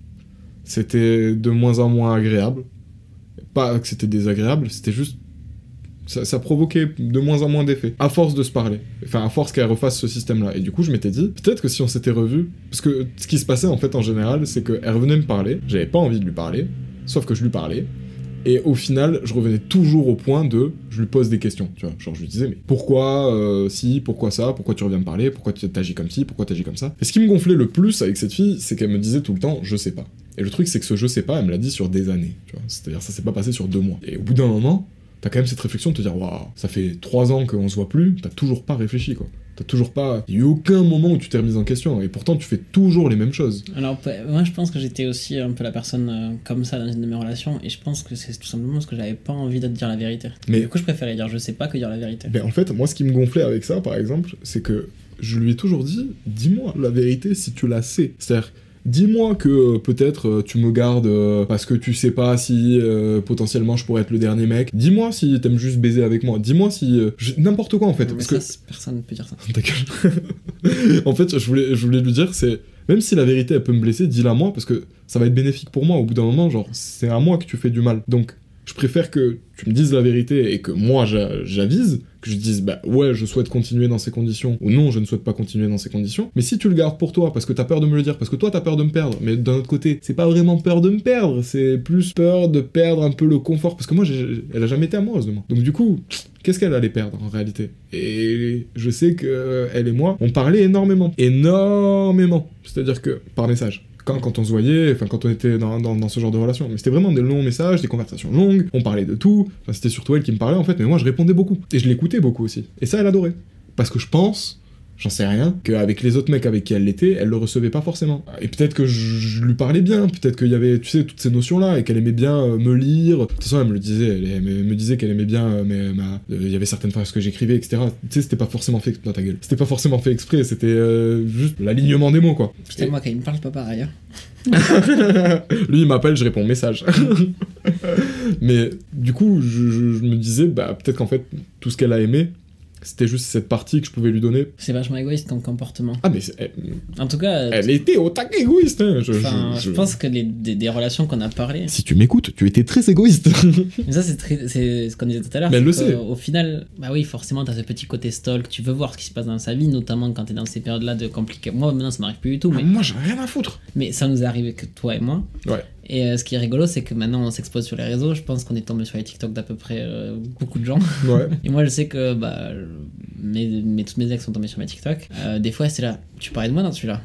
C'était de moins en moins agréable. Pas que c'était désagréable, c'était juste. Ça, provoquait de moins en moins d'effets, à force de se parler. Enfin, à force qu'elle refasse ce système-là. Et du coup, je m'étais dit, peut-être que si on s'était revus. Parce que ce qui se passait en fait en général, c'est qu'elle revenait me parler, j'avais pas envie de lui parler, sauf que je lui parlais. Et au final, je revenais toujours au point de, je lui pose des questions, tu vois. Genre, je lui disais, mais pourquoi euh, si, pourquoi ça, pourquoi tu reviens me parler, pourquoi tu t'agis comme ci, pourquoi t'agis comme ça? Et ce qui me gonflait le plus avec cette fille, c'est qu'elle me disait tout le temps, je sais pas. Et le truc, c'est que ce je sais pas, elle me l'a dit sur des années. C'est-à-dire, ça s'est pas passé sur deux mois. Et au bout d'un moment, t'as quand même cette réflexion de te dire, waouh, ça fait trois ans qu'on se voit plus, t'as toujours pas réfléchi, quoi. T'as toujours pas. Il y a eu aucun moment où tu t'es remise en question, et pourtant tu fais toujours les mêmes choses. Alors, moi, je pense que j'étais aussi un peu la personne euh, comme ça dans une de mes relations, et je pense que c'est tout simplement parce que j'avais pas envie de te dire la vérité. Mais- Du coup, je préférais dire je sais pas que dire la vérité. Ben, en fait, moi, ce qui me gonflait avec ça, par exemple, c'est que je lui ai toujours dit dis-moi la vérité si tu la sais. C'est-à-dire, dis-moi que euh, peut-être euh, tu me gardes euh, parce que tu sais pas si potentiellement je pourrais être le dernier mec. Dis-moi si t'aimes juste baiser avec moi. Dis-moi si. je- N'importe quoi en fait. Parce ça, que. personne ne peut dire ça. [laughs] [laughs] En fait, je voulais, je voulais lui dire, c'est. Même si la vérité elle peut me blesser, dis-la moi parce que ça va être bénéfique pour moi au bout d'un moment. Genre, c'est à moi que tu fais du mal. Donc, je préfère que tu me dises la vérité et que moi j'a- j'avise, que je dise bah ouais, je souhaite continuer dans ces conditions ou non, je ne souhaite pas continuer dans ces conditions. Mais si tu le gardes pour toi parce que t'as peur de me le dire, parce que toi t'as peur de me perdre, mais d'un autre côté, c'est pas vraiment peur de me perdre, c'est plus peur de perdre un peu le confort parce que moi, elle a jamais été amoureuse de moi. Donc du coup, qu'est-ce qu'elle allait perdre en réalité? Et je sais que elle et moi, on parlait énormément, énormément. C'est-à-dire que par message. Quand, quand on se voyait, enfin quand on était dans, ce genre de relation. Mais c'était vraiment des longs messages, des conversations longues, on parlait de tout. Enfin, c'était surtout elle qui me parlait en fait, mais moi je répondais beaucoup. Et je l'écoutais beaucoup aussi. Et ça, elle adorait. Parce que je pense, j'en sais rien, qu'avec les autres mecs avec qui elle l'était, elle le recevait pas forcément. Et peut-être que je, lui parlais bien, peut-être qu'il y avait, tu sais, toutes ces notions-là, et qu'elle aimait bien euh, me lire. De toute façon, elle me le disait, elle, elle me disait qu'elle aimait bien, euh, mais ma- euh, il y avait certaines phrases que j'écrivais, etc. Tu sais, c'était pas forcément fait, dans ta gueule. C'était pas forcément fait exprès, c'était euh, juste l'alignement des mots, quoi. Putain, Et- moi, quand il me parle pas pareil. hein. [laughs] Lui, il m'appelle, je réponds message. [laughs] Mais du coup, je, je- je me disais, bah, peut-être qu'en fait, tout ce qu'elle a aimé, c'était juste cette partie que je pouvais lui donner. C'est vachement égoïste comme comportement. Ah, mais c'est- elle, En tout cas, elle était au tac égoïste. hein. Je, enfin, je- je, je- pense que les, des, des relations qu'on a parlé, Si tu m'écoutes, tu étais très égoïste. [laughs] [laughs] mais ça c'est très- c'est ce qu'on disait tout à l'heure. Mais elle le sait. Au final, bah oui, forcément, t'as ce petit côté stalk, tu veux voir ce qui se passe dans sa vie, notamment quand t'es dans ces périodes-là de compliqué. Moi maintenant ça m'arrive plus du tout, mais, Moi, j'ai rien à foutre. mais ça nous est arrivé que toi et moi. Ouais. Et euh, ce qui est rigolo, c'est que maintenant on s'expose sur les réseaux. Je pense qu'on est tombé sur les TikTok d'à peu près euh, beaucoup de gens. Ouais. [laughs] Et moi, je sais que bah, mes, mes, tous mes ex sont tombés sur mes TikTok. Euh, des fois, c'est là, tu parlais de moi dans celui-là.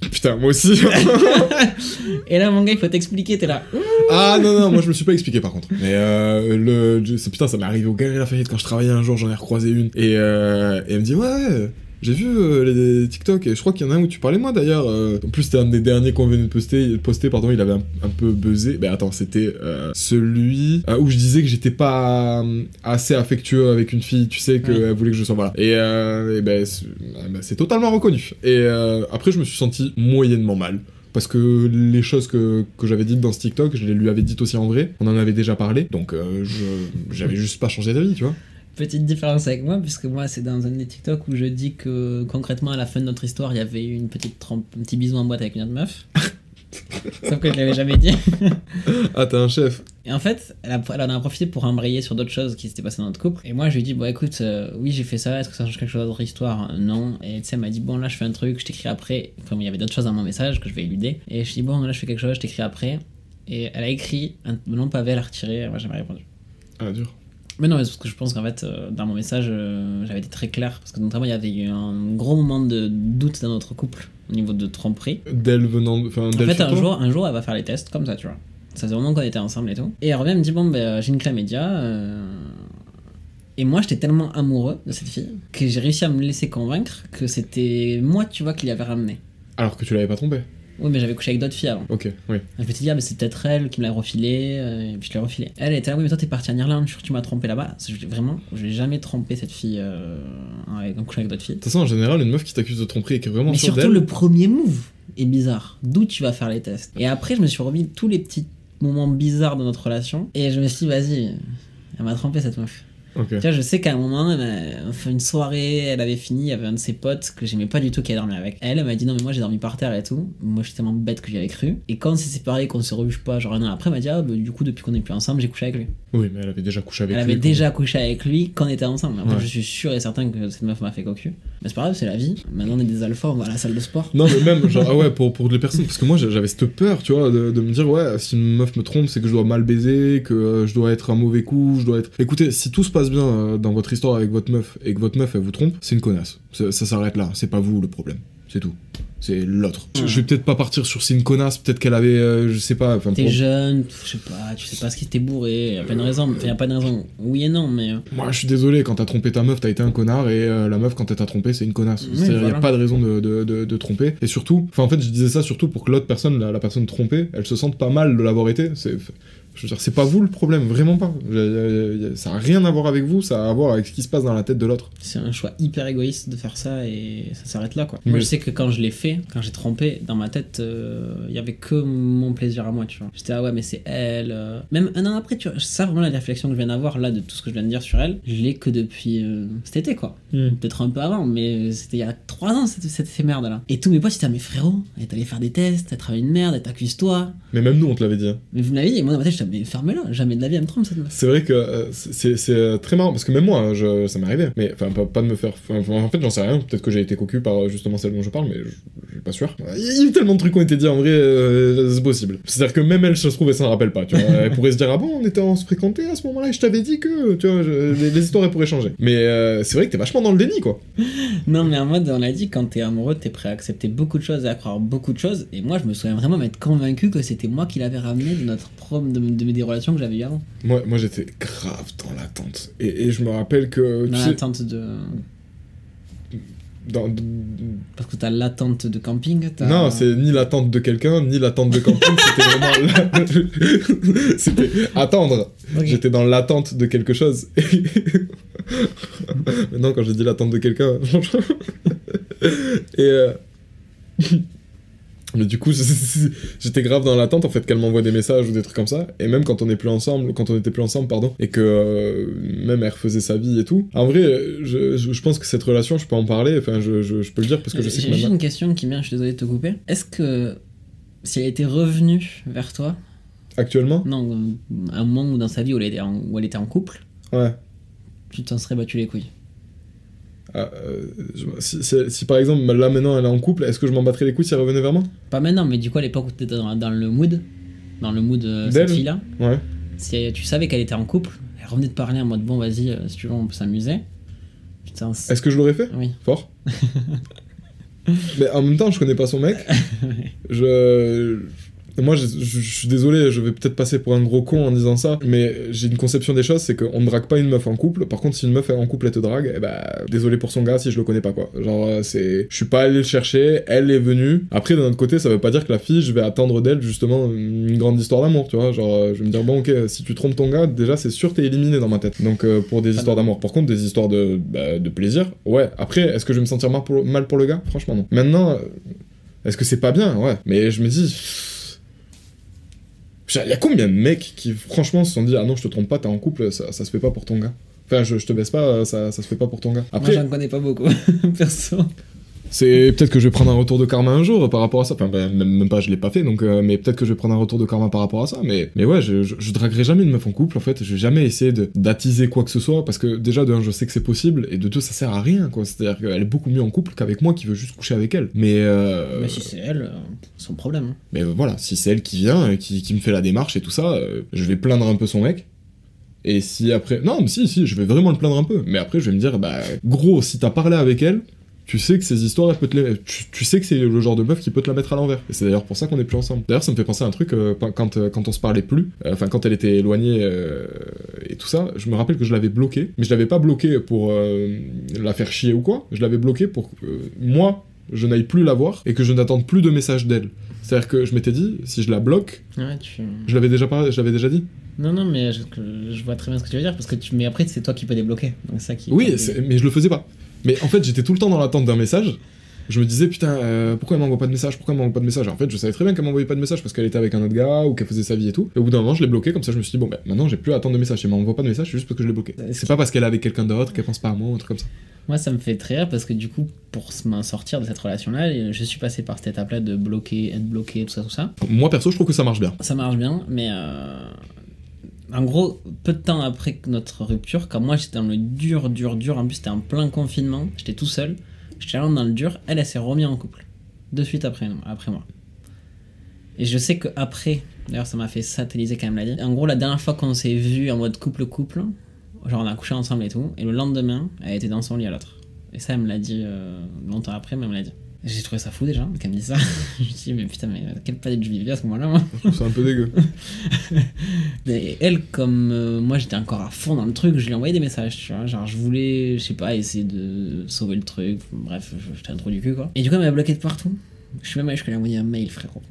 Putain, moi aussi. [laughs] Et là, mon gars, il faut t'expliquer, t'es là. ah non, non, moi je me suis pas expliqué par contre. Mais euh, le, putain, ça m'est arrivé au Galerie Lafayette quand je travaillais un jour, j'en ai recroisé une. Et, euh, et elle me dit, ouais, ouais, j'ai vu euh, les TikTok et je crois qu'il y en a un où tu parlais de moi d'ailleurs. euh. en plus, c'était un des derniers qu'on venait de poster, poster pardon, il avait un, un peu buzzé. Mais attends, c'était euh, celui où je disais que j'étais pas assez affectueux avec une fille, tu sais, qu'elle voulait que je sois. Voilà. Et, et ben, c'est ah ben, c'est totalement reconnu. Et après, je me suis senti moyennement mal. Parce que les choses que, que j'avais dites dans ce TikTok, je les lui avais dites aussi en vrai. On en avait déjà parlé. Donc, euh, je j'avais juste pas changé d'avis, tu vois. Petite différence avec moi, puisque moi, c'est dans un des TikTok où je dis que concrètement, à la fin de notre histoire, il y avait eu une petite trempe, un petit bisou en boîte avec une autre meuf. [laughs] Sauf que je l'avais jamais dit. Ah, t'es un chef. Et en fait, elle, a, elle en a profité pour embrayer sur d'autres choses qui s'étaient passées dans notre couple. Et moi, je lui ai dit, bon, écoute, euh, oui, j'ai fait ça, est-ce que ça change quelque chose dans notre histoire? Non. Et tu sais, elle m'a dit, bon, là, je fais un truc, je t'écris après. Enfin, il y avait d'autres choses dans mon message que je vais éluder. Et je lui ai dit, bon, là, je fais quelque chose, je t'écris après. Et elle a écrit un long pavé, elle a retiré, moi, j'ai jamais répondu. Ah, dur. Mais non, mais c'est parce que je pense qu'en fait, euh, dans mon message, euh, j'avais été très clair. Parce que notamment, il y avait eu un gros moment de doute dans notre couple au niveau de tromperie. D'elle venant. En fait, un jour, un jour, elle va faire les tests comme ça, tu vois. Ça faisait vraiment qu'on était ensemble et tout. Et elle revient, elle me dit Bon, ben, j'ai une chlamydia. euh, Et moi, j'étais tellement amoureux de cette fille que j'ai réussi à me laisser convaincre que c'était moi, tu vois, qui l'avait ramenée. Alors que tu l'avais pas trompé. Oui, mais j'avais couché avec d'autres filles avant. Ok, oui. Je me suis dit, ah, mais c'est peut-être elle qui me l'a refilé, euh, et puis je l'ai refilé. Elle était là, oui, mais toi t'es parti en Irlande, je suis sûr que tu m'as trompé là-bas. Je- Vraiment, je l'ai jamais trompé cette fille euh, avec, en couchant avec d'autres filles. De toute façon, en général, une meuf qui t'accuse de tromperie et qui est vraiment Mais sûre surtout, le premier move est bizarre. D'où tu vas faire les tests. Et après, je me suis remis tous les petits moments bizarres de notre relation, et je me suis dit, vas-y, elle m'a trompé cette meuf. Je sais qu'à un moment, une soirée, elle avait fini, il y avait un de ses potes que j'aimais pas du tout qui a dormi avec. Elle, elle m'a dit non, mais moi j'ai dormi par terre et tout. Moi j'étais tellement bête que j'y avais cru. Et quand on s'est séparés, qu'on se sais pas, genre un an après, elle m'a dit ah, bah, du coup, depuis qu'on est plus ensemble, j'ai couché avec lui. Oui, mais elle avait déjà couché avec elle lui. avait quand- déjà couché avec lui quand on était ensemble. Après, Ouais. je suis sûr et certain que cette meuf m'a fait cocu. Mais c'est pas grave, c'est la vie. Maintenant, on est des alphas, on va à la salle de sport. Non, mais même, genre, [laughs] ah ouais, pour, pour les personnes, parce que moi j'avais cette peur, tu vois, de, de me dire, ouais, si une meuf me trompe, c'est que je dois mal baiser, que euh, je dois être un mauvais coup, je dois être. Écoutez, si tout se passe bien euh, dans votre histoire avec votre meuf et que votre meuf elle vous trompe, c'est une connasse. Ça, ça s'arrête là, c'est pas vous le problème, c'est tout. C'est l'autre. Je- Je vais peut-être pas partir sur c'est une connasse, peut-être qu'elle avait, euh, je sais pas, enfin. T'es pour- jeune, je sais pas, tu sais pas ce qui t'est bourré, y a pas de raison. Enfin, y a pas de raison. Oui et non, mais. euh, Moi, je suis désolé, quand t'as trompé ta meuf, t'as été un connard, et euh, la meuf, quand elle t'a trompé, c'est une connasse. Oui, C'est-à-dire, y a pas de raison de, de, de- de tromper. Et surtout, enfin, en fait, je disais ça surtout pour que l'autre personne, la, la personne trompée, elle se sente pas mal de l'avoir été. C'est, je veux dire, c'est pas vous le problème, vraiment pas. Y a- ça a rien à voir avec vous, ça a à voir avec ce qui se passe dans la tête de l'autre. C'est un choix hyper égoïste de faire ça et ça s'arrête là quoi. Mais- Moi je sais que quand je l'ai fait, quand j'ai trompé, dans ma tête, il y avait que mon plaisir à moi, tu vois. J'étais ah ouais mais c'est elle. euh. Même un an après, tu vois, ça vraiment la réflexion que je viens d'avoir là de tout ce que je viens de dire sur elle, je l'ai que depuis euh, cet été quoi. Peut-être un peu avant, mais c'était il y a trois ans cette, cette, cette merde là. Et tous mes potes ils étaient ah, mais frérot, elle est allée faire des tests, elle travaille une merde, elle t'accuse toi. Mais même nous, on te l'avait dit. hein. Mais vous me l'avez dit, moi dans ma tête j'étais ah, mais ferme-la, jamais de la vie elle me trompe cette meuf. C'est vrai que euh, c'est euh, très marrant, parce que même moi, hein, je, ça m'est arrivé. Mais enfin, pas, pas de me faire. en fait, j'en sais rien. Peut-être que j'ai été cocu par euh, justement celle dont je parle, mais je, je suis pas sûr. Il y a tellement de trucs qui ont été dit en vrai, euh, c'est possible. C'est-à-dire que même elle, je trouve, elle s'en rappelle pas. Tu vois, elle pourrait se dire ah bon, on était en se fréquenter à ce moment-là, et je t'avais dit que. Tu vois, je- les, les histoires elles pourraient changer. Mais euh, c'est vrai que t'es vachement dans le déni, quoi. [laughs] Non, mais en mode, on l'a dit, quand t'es amoureux, t'es prêt à accepter beaucoup de choses et à croire beaucoup de choses. Et moi, je me souviens vraiment m'être convaincu que c'était moi qui l'avais ramené de notre prom, de, de- des relations que j'avais eues avant. Moi, moi j'étais grave dans l'attente. Et, et je me rappelle que. Dans sais, l'attente de. dans- Parce que t'as l'attente de camping. t'as- Non, c'est ni l'attente de quelqu'un, ni l'attente de camping, c'était vraiment. la- [laughs] c'était attendre. J'étais dans l'attente de quelque chose. [laughs] Maintenant, quand je dis l'attente de quelqu'un. [laughs] Et. euh, Mais du coup, [laughs] j'étais grave dans l'attente en fait qu'elle m'envoie des messages ou des trucs comme ça. Et même quand on est plus ensemble, quand on était plus ensemble, pardon, et que euh, même elle refaisait sa vie et tout. En vrai, je, je, je pense que cette relation, je peux en parler. Enfin, je, peux le dire parce que je sais que J'ai une question qui vient, je suis désolé de te couper. Est-ce que si elle était revenue vers toi, actuellement, non, à un moment où dans sa vie où elle était en, où elle était en couple, ouais. tu t'en serais battu les couilles si, si- si par exemple là maintenant elle est en couple, est-ce que je m'en battrais les couilles si elle revenait vers moi? Pas maintenant, mais du coup à l'époque où tu étais dans, dans le mood, dans le mood de D'elle cette fille-là, Ouais. si tu savais qu'elle était en couple, elle revenait de parler en mode bon vas-y, euh, si tu veux on peut s'amuser. Putain, c'est- Est-ce que je l'aurais fait? Oui. Fort. [laughs] Mais en même temps, je connais pas son mec. [laughs] Je. Moi, je, suis désolé, je vais peut-être passer pour un gros con en disant ça, mais j'ai une conception des choses, c'est qu'on ne drague pas une meuf en couple. Par contre, si une meuf est en couple, elle te drague, eh ben, désolé pour son gars si je le connais pas, quoi. Genre, euh, c'est. Je suis pas allé le chercher, elle est venue. Après, d'un autre côté, ça veut pas dire que la fille, je vais attendre d'elle, justement, une grande histoire d'amour, tu vois. Genre, euh, je vais me dire, bon, ok, si tu trompes ton gars, déjà, c'est sûr, t'es éliminé dans ma tête. Donc, euh, pour des histoires d'amour. Par contre, des histoires de, bah, de plaisir, ouais. Après, est-ce que je vais me sentir mal pour, mal pour le gars? Franchement, non. Maintenant, est-ce que c'est pas bien? Ouais. Mais je me dis. Il y a combien de mecs qui, franchement, se sont dit Ah non, je te trompe pas, t'es en couple, ça, ça se fait pas pour ton gars? Enfin, je, je te baisse pas, ça, ça se fait pas pour ton gars. Après, j'en connais pas beaucoup, [laughs] perso. C'est peut-être que je vais prendre un retour de karma un jour par rapport à ça. Enfin, ben, même, pas, je l'ai pas fait, donc, euh, mais peut-être que je vais prendre un retour de karma par rapport à ça. Mais, mais ouais, je, je, je draguerai jamais une meuf en couple, en fait. Je vais jamais essayer de- d'attiser quoi que ce soit, parce que déjà, de un, je sais que c'est possible, et de deux, ça sert à rien, quoi. C'est-à-dire qu'elle est beaucoup mieux en couple qu'avec moi qui veut juste coucher avec elle. Mais, euh, Mais si c'est elle, euh, son problème. hein. mais voilà, si c'est elle qui vient, et qui, qui me fait la démarche et tout ça, euh, je vais plaindre un peu son mec. Et si après. Non, mais si, si, je vais vraiment le plaindre un peu. Mais après, je vais me dire, bah, gros, si t'as parlé avec elle, tu sais que ces histoires, elle peut te les... tu, tu sais que c'est le genre de meuf qui peut te la mettre à l'envers. Et c'est d'ailleurs pour ça qu'on est plus ensemble. D'ailleurs, ça me fait penser à un truc, euh, quand, euh, quand on se parlait plus, euh, enfin, quand elle était éloignée euh, et tout ça, je me rappelle que je l'avais bloquée. Mais je l'avais pas bloquée pour la faire chier ou quoi. Je l'avais bloquée pour que moi, je n'aille plus la voir et que je n'attende plus de messages d'elle. C'est-à-dire que je m'étais dit, si je la bloque, Ouais, tu... je l'avais déjà parlé, je l'avais déjà dit. Non, non, mais je, vois très bien ce que tu veux dire, parce que tu... mais après, c'est toi qui peux débloquer. Donc, c'est ça qui. Oui, mais je le faisais pas. Mais en fait, j'étais tout le temps dans l'attente d'un message. Je me disais, putain, euh, pourquoi elle m'envoie pas de message? Pourquoi elle m'envoie pas de message? En fait, je savais très bien qu'elle m'envoyait pas de message parce qu'elle était avec un autre gars ou qu'elle faisait sa vie et tout. Et au bout d'un moment, je l'ai bloqué, comme ça, je me suis dit, bon, bah, maintenant, j'ai plus à attendre de message. Elle m'envoie pas de message, c'est juste parce que je l'ai bloqué. C'est pas parce qu'elle est avec quelqu'un d'autre qu'elle pense pas à moi ou un truc comme ça. Moi, ça me fait très rire parce que du coup, pour m'en sortir de cette relation-là, je suis passé par cette étape-là de bloquer, être bloqué, tout ça, tout ça. Moi, perso, je trouve que ça marche bien. Ça marche bien, mais euh, en gros, peu de temps après notre rupture, quand moi j'étais dans le dur, dur, dur, en plus c'était en plein confinement, j'étais tout seul, j'étais dans le dur, elle, elle s'est remise en couple. De suite après, après moi. Et je sais que après, d'ailleurs ça m'a fait satelliser quand même l'a dit. En gros, la dernière fois qu'on s'est vu en mode couple-couple, genre on a couché ensemble et tout, et le lendemain, elle était dans son lit à l'autre. Et ça, elle me l'a dit euh, longtemps après, mais elle me l'a dit. J'ai trouvé ça fou déjà, qu'elle me dise ça. [laughs] je me suis dit, mais putain, mais quelle planète je vivais à ce moment-là, moi ça un peu dégueu. [laughs] Et elle, comme euh, moi j'étais encore à fond dans le truc, je lui ai envoyé des messages, tu vois. Genre, je voulais, je sais pas, essayer de sauver le truc. Bref, j'étais un trou du cul, quoi. Et du coup, elle m'a bloqué de partout. Je suis même allé, je lui ai envoyé un mail, frérot.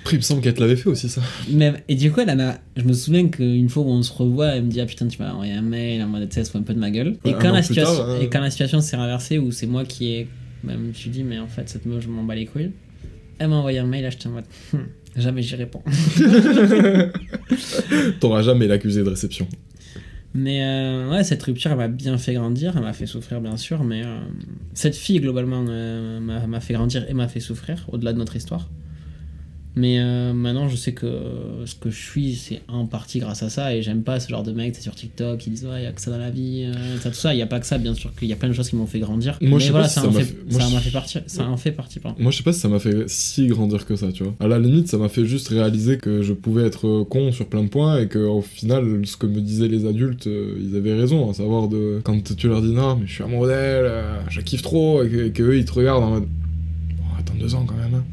Après, il me semble qu'elle te l'avait fait aussi, ça. Même, et du coup, elle a. Je me souviens qu'une fois où on se revoit, elle me dit Ah putain, tu m'as envoyé un mail en mode, tu sais, se fout un peu de ma gueule. Et Ouais, un quand, an la situation, tard, euh. et quand la situation s'est renversée, où c'est moi qui ai. Même, je me suis dit, mais en fait, cette meuf, je m'en bats les couilles. Elle m'a envoyé un mail, là, j'étais en mode, Hum, jamais j'y réponds. [laughs] T'auras jamais l'accusé de réception. Mais euh, ouais, cette rupture, elle m'a bien fait grandir, elle m'a fait souffrir, bien sûr, mais euh, cette fille, globalement, euh, m'a fait grandir et m'a fait souffrir, au-delà de notre histoire. Mais euh, maintenant, je sais que ce que je suis, c'est en partie grâce à ça, et j'aime pas ce genre de mecs, c'est sur TikTok, qui disent ouais, y a que ça dans la vie, euh, ça, tout ça. Il y a pas que ça, bien sûr, qu'il y a plein de choses qui m'ont fait grandir. Moi, je mais sais voilà, pas si ça, m'a fait, fait- moi, ça je- m'a fait partie, ça en fait partie, pardon. Moi, je sais pas si ça m'a fait si grandir que ça, tu vois. À la limite, ça m'a fait juste réaliser que je pouvais être con sur plein de points et que au final, ce que me disaient les adultes, euh, ils avaient raison, à savoir de quand tu leur dis non, mais je suis d'elle, euh, je kiffe trop, et que, et que eux ils te regardent en mode bon, attends deux ans quand même. Hein.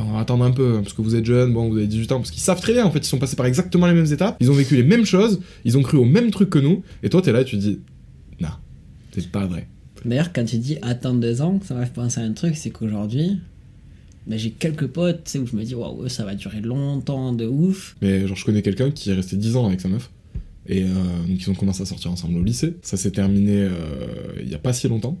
Attends, attendre un peu, hein, parce que vous êtes jeune, bon, vous avez 18 ans, parce qu'ils savent très bien, en fait, ils sont passés par exactement les mêmes étapes, ils ont vécu les mêmes choses, ils ont cru au même truc que nous, et toi, t'es là et tu te dis, non, c'est pas vrai. D'ailleurs, quand tu dis attendre deux ans, ça m'a fait penser à un truc, c'est qu'aujourd'hui, ben, j'ai quelques potes, tu sais, où je me dis, waouh, ça va durer longtemps, de ouf. Mais genre, je connais quelqu'un qui est resté 10 ans avec sa meuf. Et euh, donc, ils ont commencé à sortir ensemble au lycée. Ça s'est terminé euh, il y a pas si longtemps.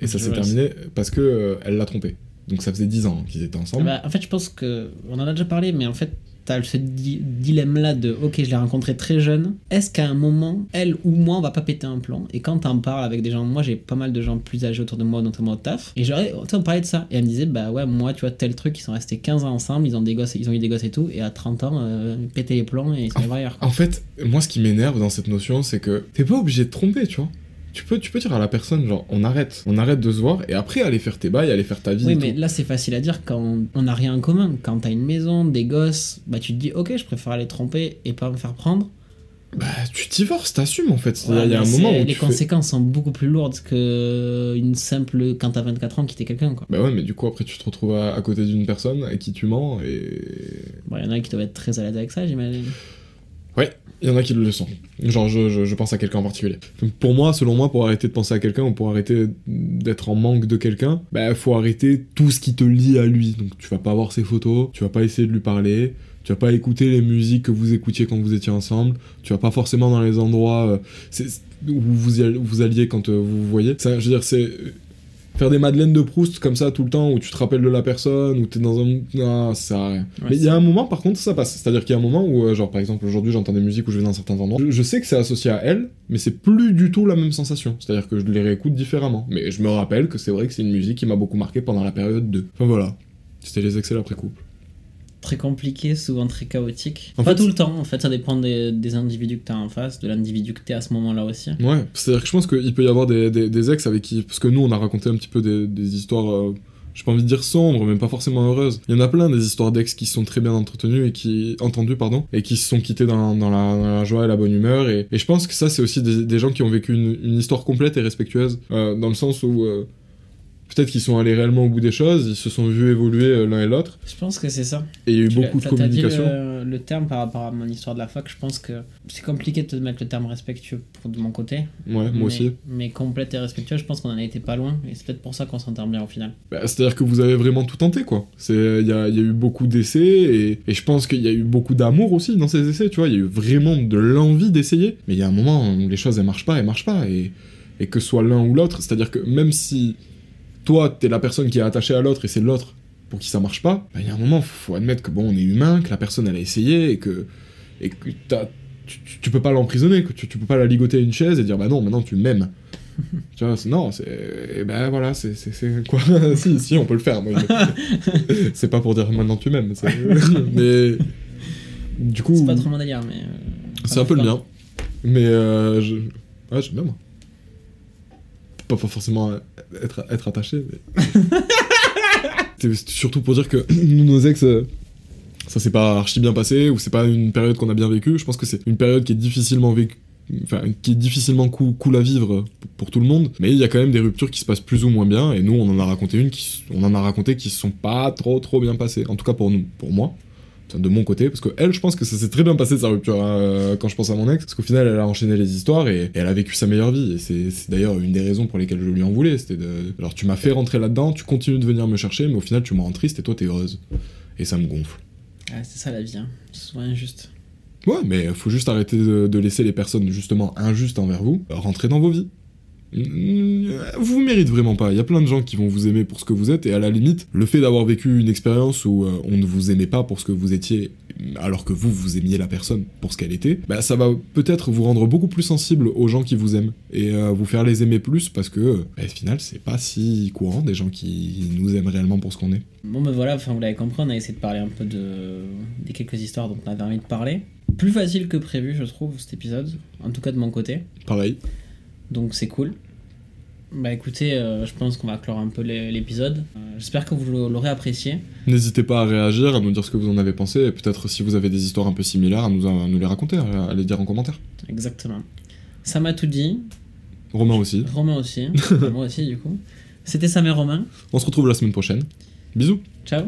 Et ça s'est terminé parce que euh, elle l'a trompé. Donc ça faisait 10 ans qu'ils étaient ensemble. Bah, en fait, je pense que. On en a déjà parlé, mais en fait, t'as ce di- dilemme-là de ok, je l'ai rencontré très jeune. Est-ce qu'à un moment, elle ou moi, on va pas péter un plan? Et quand t'en parles avec des gens, moi j'ai pas mal de gens plus âgés autour de moi, notamment au taf, et j'aurais. On parlait de ça. Et elle me disait, bah ouais, moi, tu vois, tel truc, ils sont restés 15 ans ensemble, ils ont, des gosses, ils ont eu des gosses et tout, et à 30 ans, euh, péter les plans et ils sont ailleurs. En fait, moi ce qui m'énerve dans cette notion, c'est que t'es pas obligé de tromper, tu vois. Tu peux, tu peux dire à la personne, genre, on arrête, on arrête de se voir, et après aller faire tes bails, aller faire ta vie. Oui, mais tout. là, c'est facile à dire quand on n'a rien en commun. Quand t'as une maison, des gosses, bah tu te dis, ok, je préfère aller tromper et pas me faire prendre. Bah, tu divorces, t'assumes en fait. Ouais, il y a un moment où les fais- conséquences sont beaucoup plus lourdes que une simple quand t'as 24 ans quitter quelqu'un quoi. Bah ouais, mais du coup, après, tu te retrouves à, à côté d'une personne à qui tu mens, et. Bon, il y en a qui doivent être très à l'aise avec ça, j'imagine. Ouais, il y en a qui le sont. Genre, je, pense à quelqu'un en particulier. Pour moi, selon moi, pour arrêter de penser à quelqu'un ou pour arrêter d'être en manque de quelqu'un, bah, faut arrêter tout ce qui te lie à lui. Donc, tu vas pas voir ses photos, tu vas pas essayer de lui parler, tu vas pas écouter les musiques que vous écoutiez quand vous étiez ensemble, tu vas pas forcément dans les endroits euh, où vous, vous alliez quand euh, vous vous voyez. Je veux dire, c'est. Faire des madeleines de Proust comme ça tout le temps où tu te rappelles de la personne, où t'es dans un. Ah, ça à. Ouais, Mais il y a un moment, par contre, ça passe. C'est-à-dire qu'il y a un moment où, euh, genre, par exemple, aujourd'hui, j'entends des musiques où je vais dans certains endroits. Je, je sais que c'est associé à elle, mais c'est plus du tout la même sensation. C'est-à-dire que je les réécoute différemment. Mais je me rappelle que c'est vrai que c'est une musique qui m'a beaucoup marqué pendant la période 2. Enfin voilà. C'était les excès après-couple. Très compliqué, souvent très chaotique. En pas fait- tout le temps, en fait, ça dépend des, des individus que t'as en face, de l'individu que t'es à ce moment-là aussi. Ouais, c'est-à-dire que je pense qu'il peut y avoir des, des- des ex avec qui. Parce que nous, on a raconté un petit peu des, des histoires. euh, j'ai pas envie de dire sombres, mais pas forcément heureuses. Il y en a plein des histoires d'ex qui sont très bien entretenues et qui. entendues, pardon, et qui se sont quittés dans, dans la, dans la joie et la bonne humeur. Et, et je pense que ça, c'est aussi des, des gens qui ont vécu une, une histoire complète et respectueuse. euh, dans le sens où. euh, Peut-être qu'ils sont allés réellement au bout des choses, ils se sont vus évoluer euh, l'un et l'autre, Je pense que c'est ça. et il y a eu Tu beaucoup de t'as dit communication. le, le terme par rapport à mon histoire de la fac, je pense que c'est compliqué de te mettre le terme respectueux pour de mon côté. Ouais, moi mais, aussi. Mais complète et respectueux, je pense qu'on en a été pas loin, et c'est peut-être pour ça qu'on s'entend bien au final. Bah, C'est-à-dire que vous avez vraiment tout tenté, quoi. C'est- Il y a, il y a eu beaucoup d'essais, et, et je pense qu'il y a eu beaucoup d'amour aussi dans ces essais, tu vois. Il y a eu vraiment de l'envie d'essayer. Mais il y a un moment où les choses, elles marchent pas, elles marchent pas. Et, et que ce soit l'un ou l'autre, c'est-à-dire que même si toi, t'es la personne qui est attachée à l'autre, et c'est l'autre pour qui ça marche pas, bah, il y a un moment, faut admettre que bon, on est humain, que la personne, elle a essayé, et que, et que t'as- tu, tu- peux pas l'emprisonner, que tu, tu peux pas la ligoter à une chaise et dire, bah non, maintenant tu m'aimes. [laughs] Tu vois, c'est- non, c'est. eh Ben voilà, c'est. c'est- c'est quoi? [laughs] Si, si, on peut le faire. moi, je- [laughs] c'est pas pour dire maintenant tu m'aimes. c'est- mais. Du coup. C'est pas trop mon délire, mais. euh, C'est un peu le mien. Mais. Euh, je... Ouais, j'aime bien, moi. Pas, forcément être, être attaché. [laughs] C'est surtout pour dire que [clears throat] nous, nos ex. euh, Ça s'est pas archi bien passé, ou c'est pas une période qu'on a bien vécue. Je pense que c'est une période qui est difficilement vécue. Enfin, qui est difficilement cool, cool à vivre pour, tout le monde, mais il y a quand même des ruptures qui se passent plus ou moins bien, et nous on en a raconté une qui, on en a raconté qui se sont pas trop trop bien passées. En tout cas pour nous, pour moi, de mon côté, parce que elle, je pense que ça s'est très bien passé sa rupture hein, euh, quand je pense à mon ex, parce qu'au final elle a enchaîné les histoires et, et elle a vécu sa meilleure vie, et c'est d'ailleurs une des raisons pour lesquelles je lui en voulais, c'était de, alors tu m'as fait rentrer là-dedans, tu continues de venir me chercher, mais au final tu me rends triste et toi t'es heureuse, et ça me gonfle. C'est ça la vie, hein. c'est souvent injuste. Ouais, mais faut juste arrêter de, de laisser les personnes justement injustes envers vous rentrer dans vos vies. Vous vous méritez vraiment pas. Il y a plein de gens qui vont vous aimer pour ce que vous êtes, et à la limite, le fait d'avoir vécu une expérience où euh, on ne vous aimait pas pour ce que vous étiez, alors que vous, vous aimiez la personne pour ce qu'elle était, bah ça va peut-être vous rendre beaucoup plus sensible aux gens qui vous aiment, et euh, vous faire les aimer plus parce que, euh, bah, au final, c'est pas si courant des gens qui nous aiment réellement pour ce qu'on est. Bon ben voilà, enfin vous l'avez compris, on a essayé de parler un peu de des quelques histoires dont on avait envie de parler. Plus facile que prévu, je trouve, cet épisode, en tout cas de mon côté. Pareil. Donc c'est cool. Bah écoutez, euh, je pense qu'on va clore un peu l'é- l'épisode. Euh, J'espère que vous l'aurez apprécié. N'hésitez pas à réagir, à nous dire ce que vous en avez pensé, et peut-être si vous avez des histoires un peu similaires, à nous, à nous les raconter, à, à les dire en commentaire. Exactement. Ça m'a tout dit. Romain aussi. Romain aussi. [laughs] Moi aussi du coup. C'était Sam et Romain. On se retrouve la semaine prochaine. Bisous Ciao.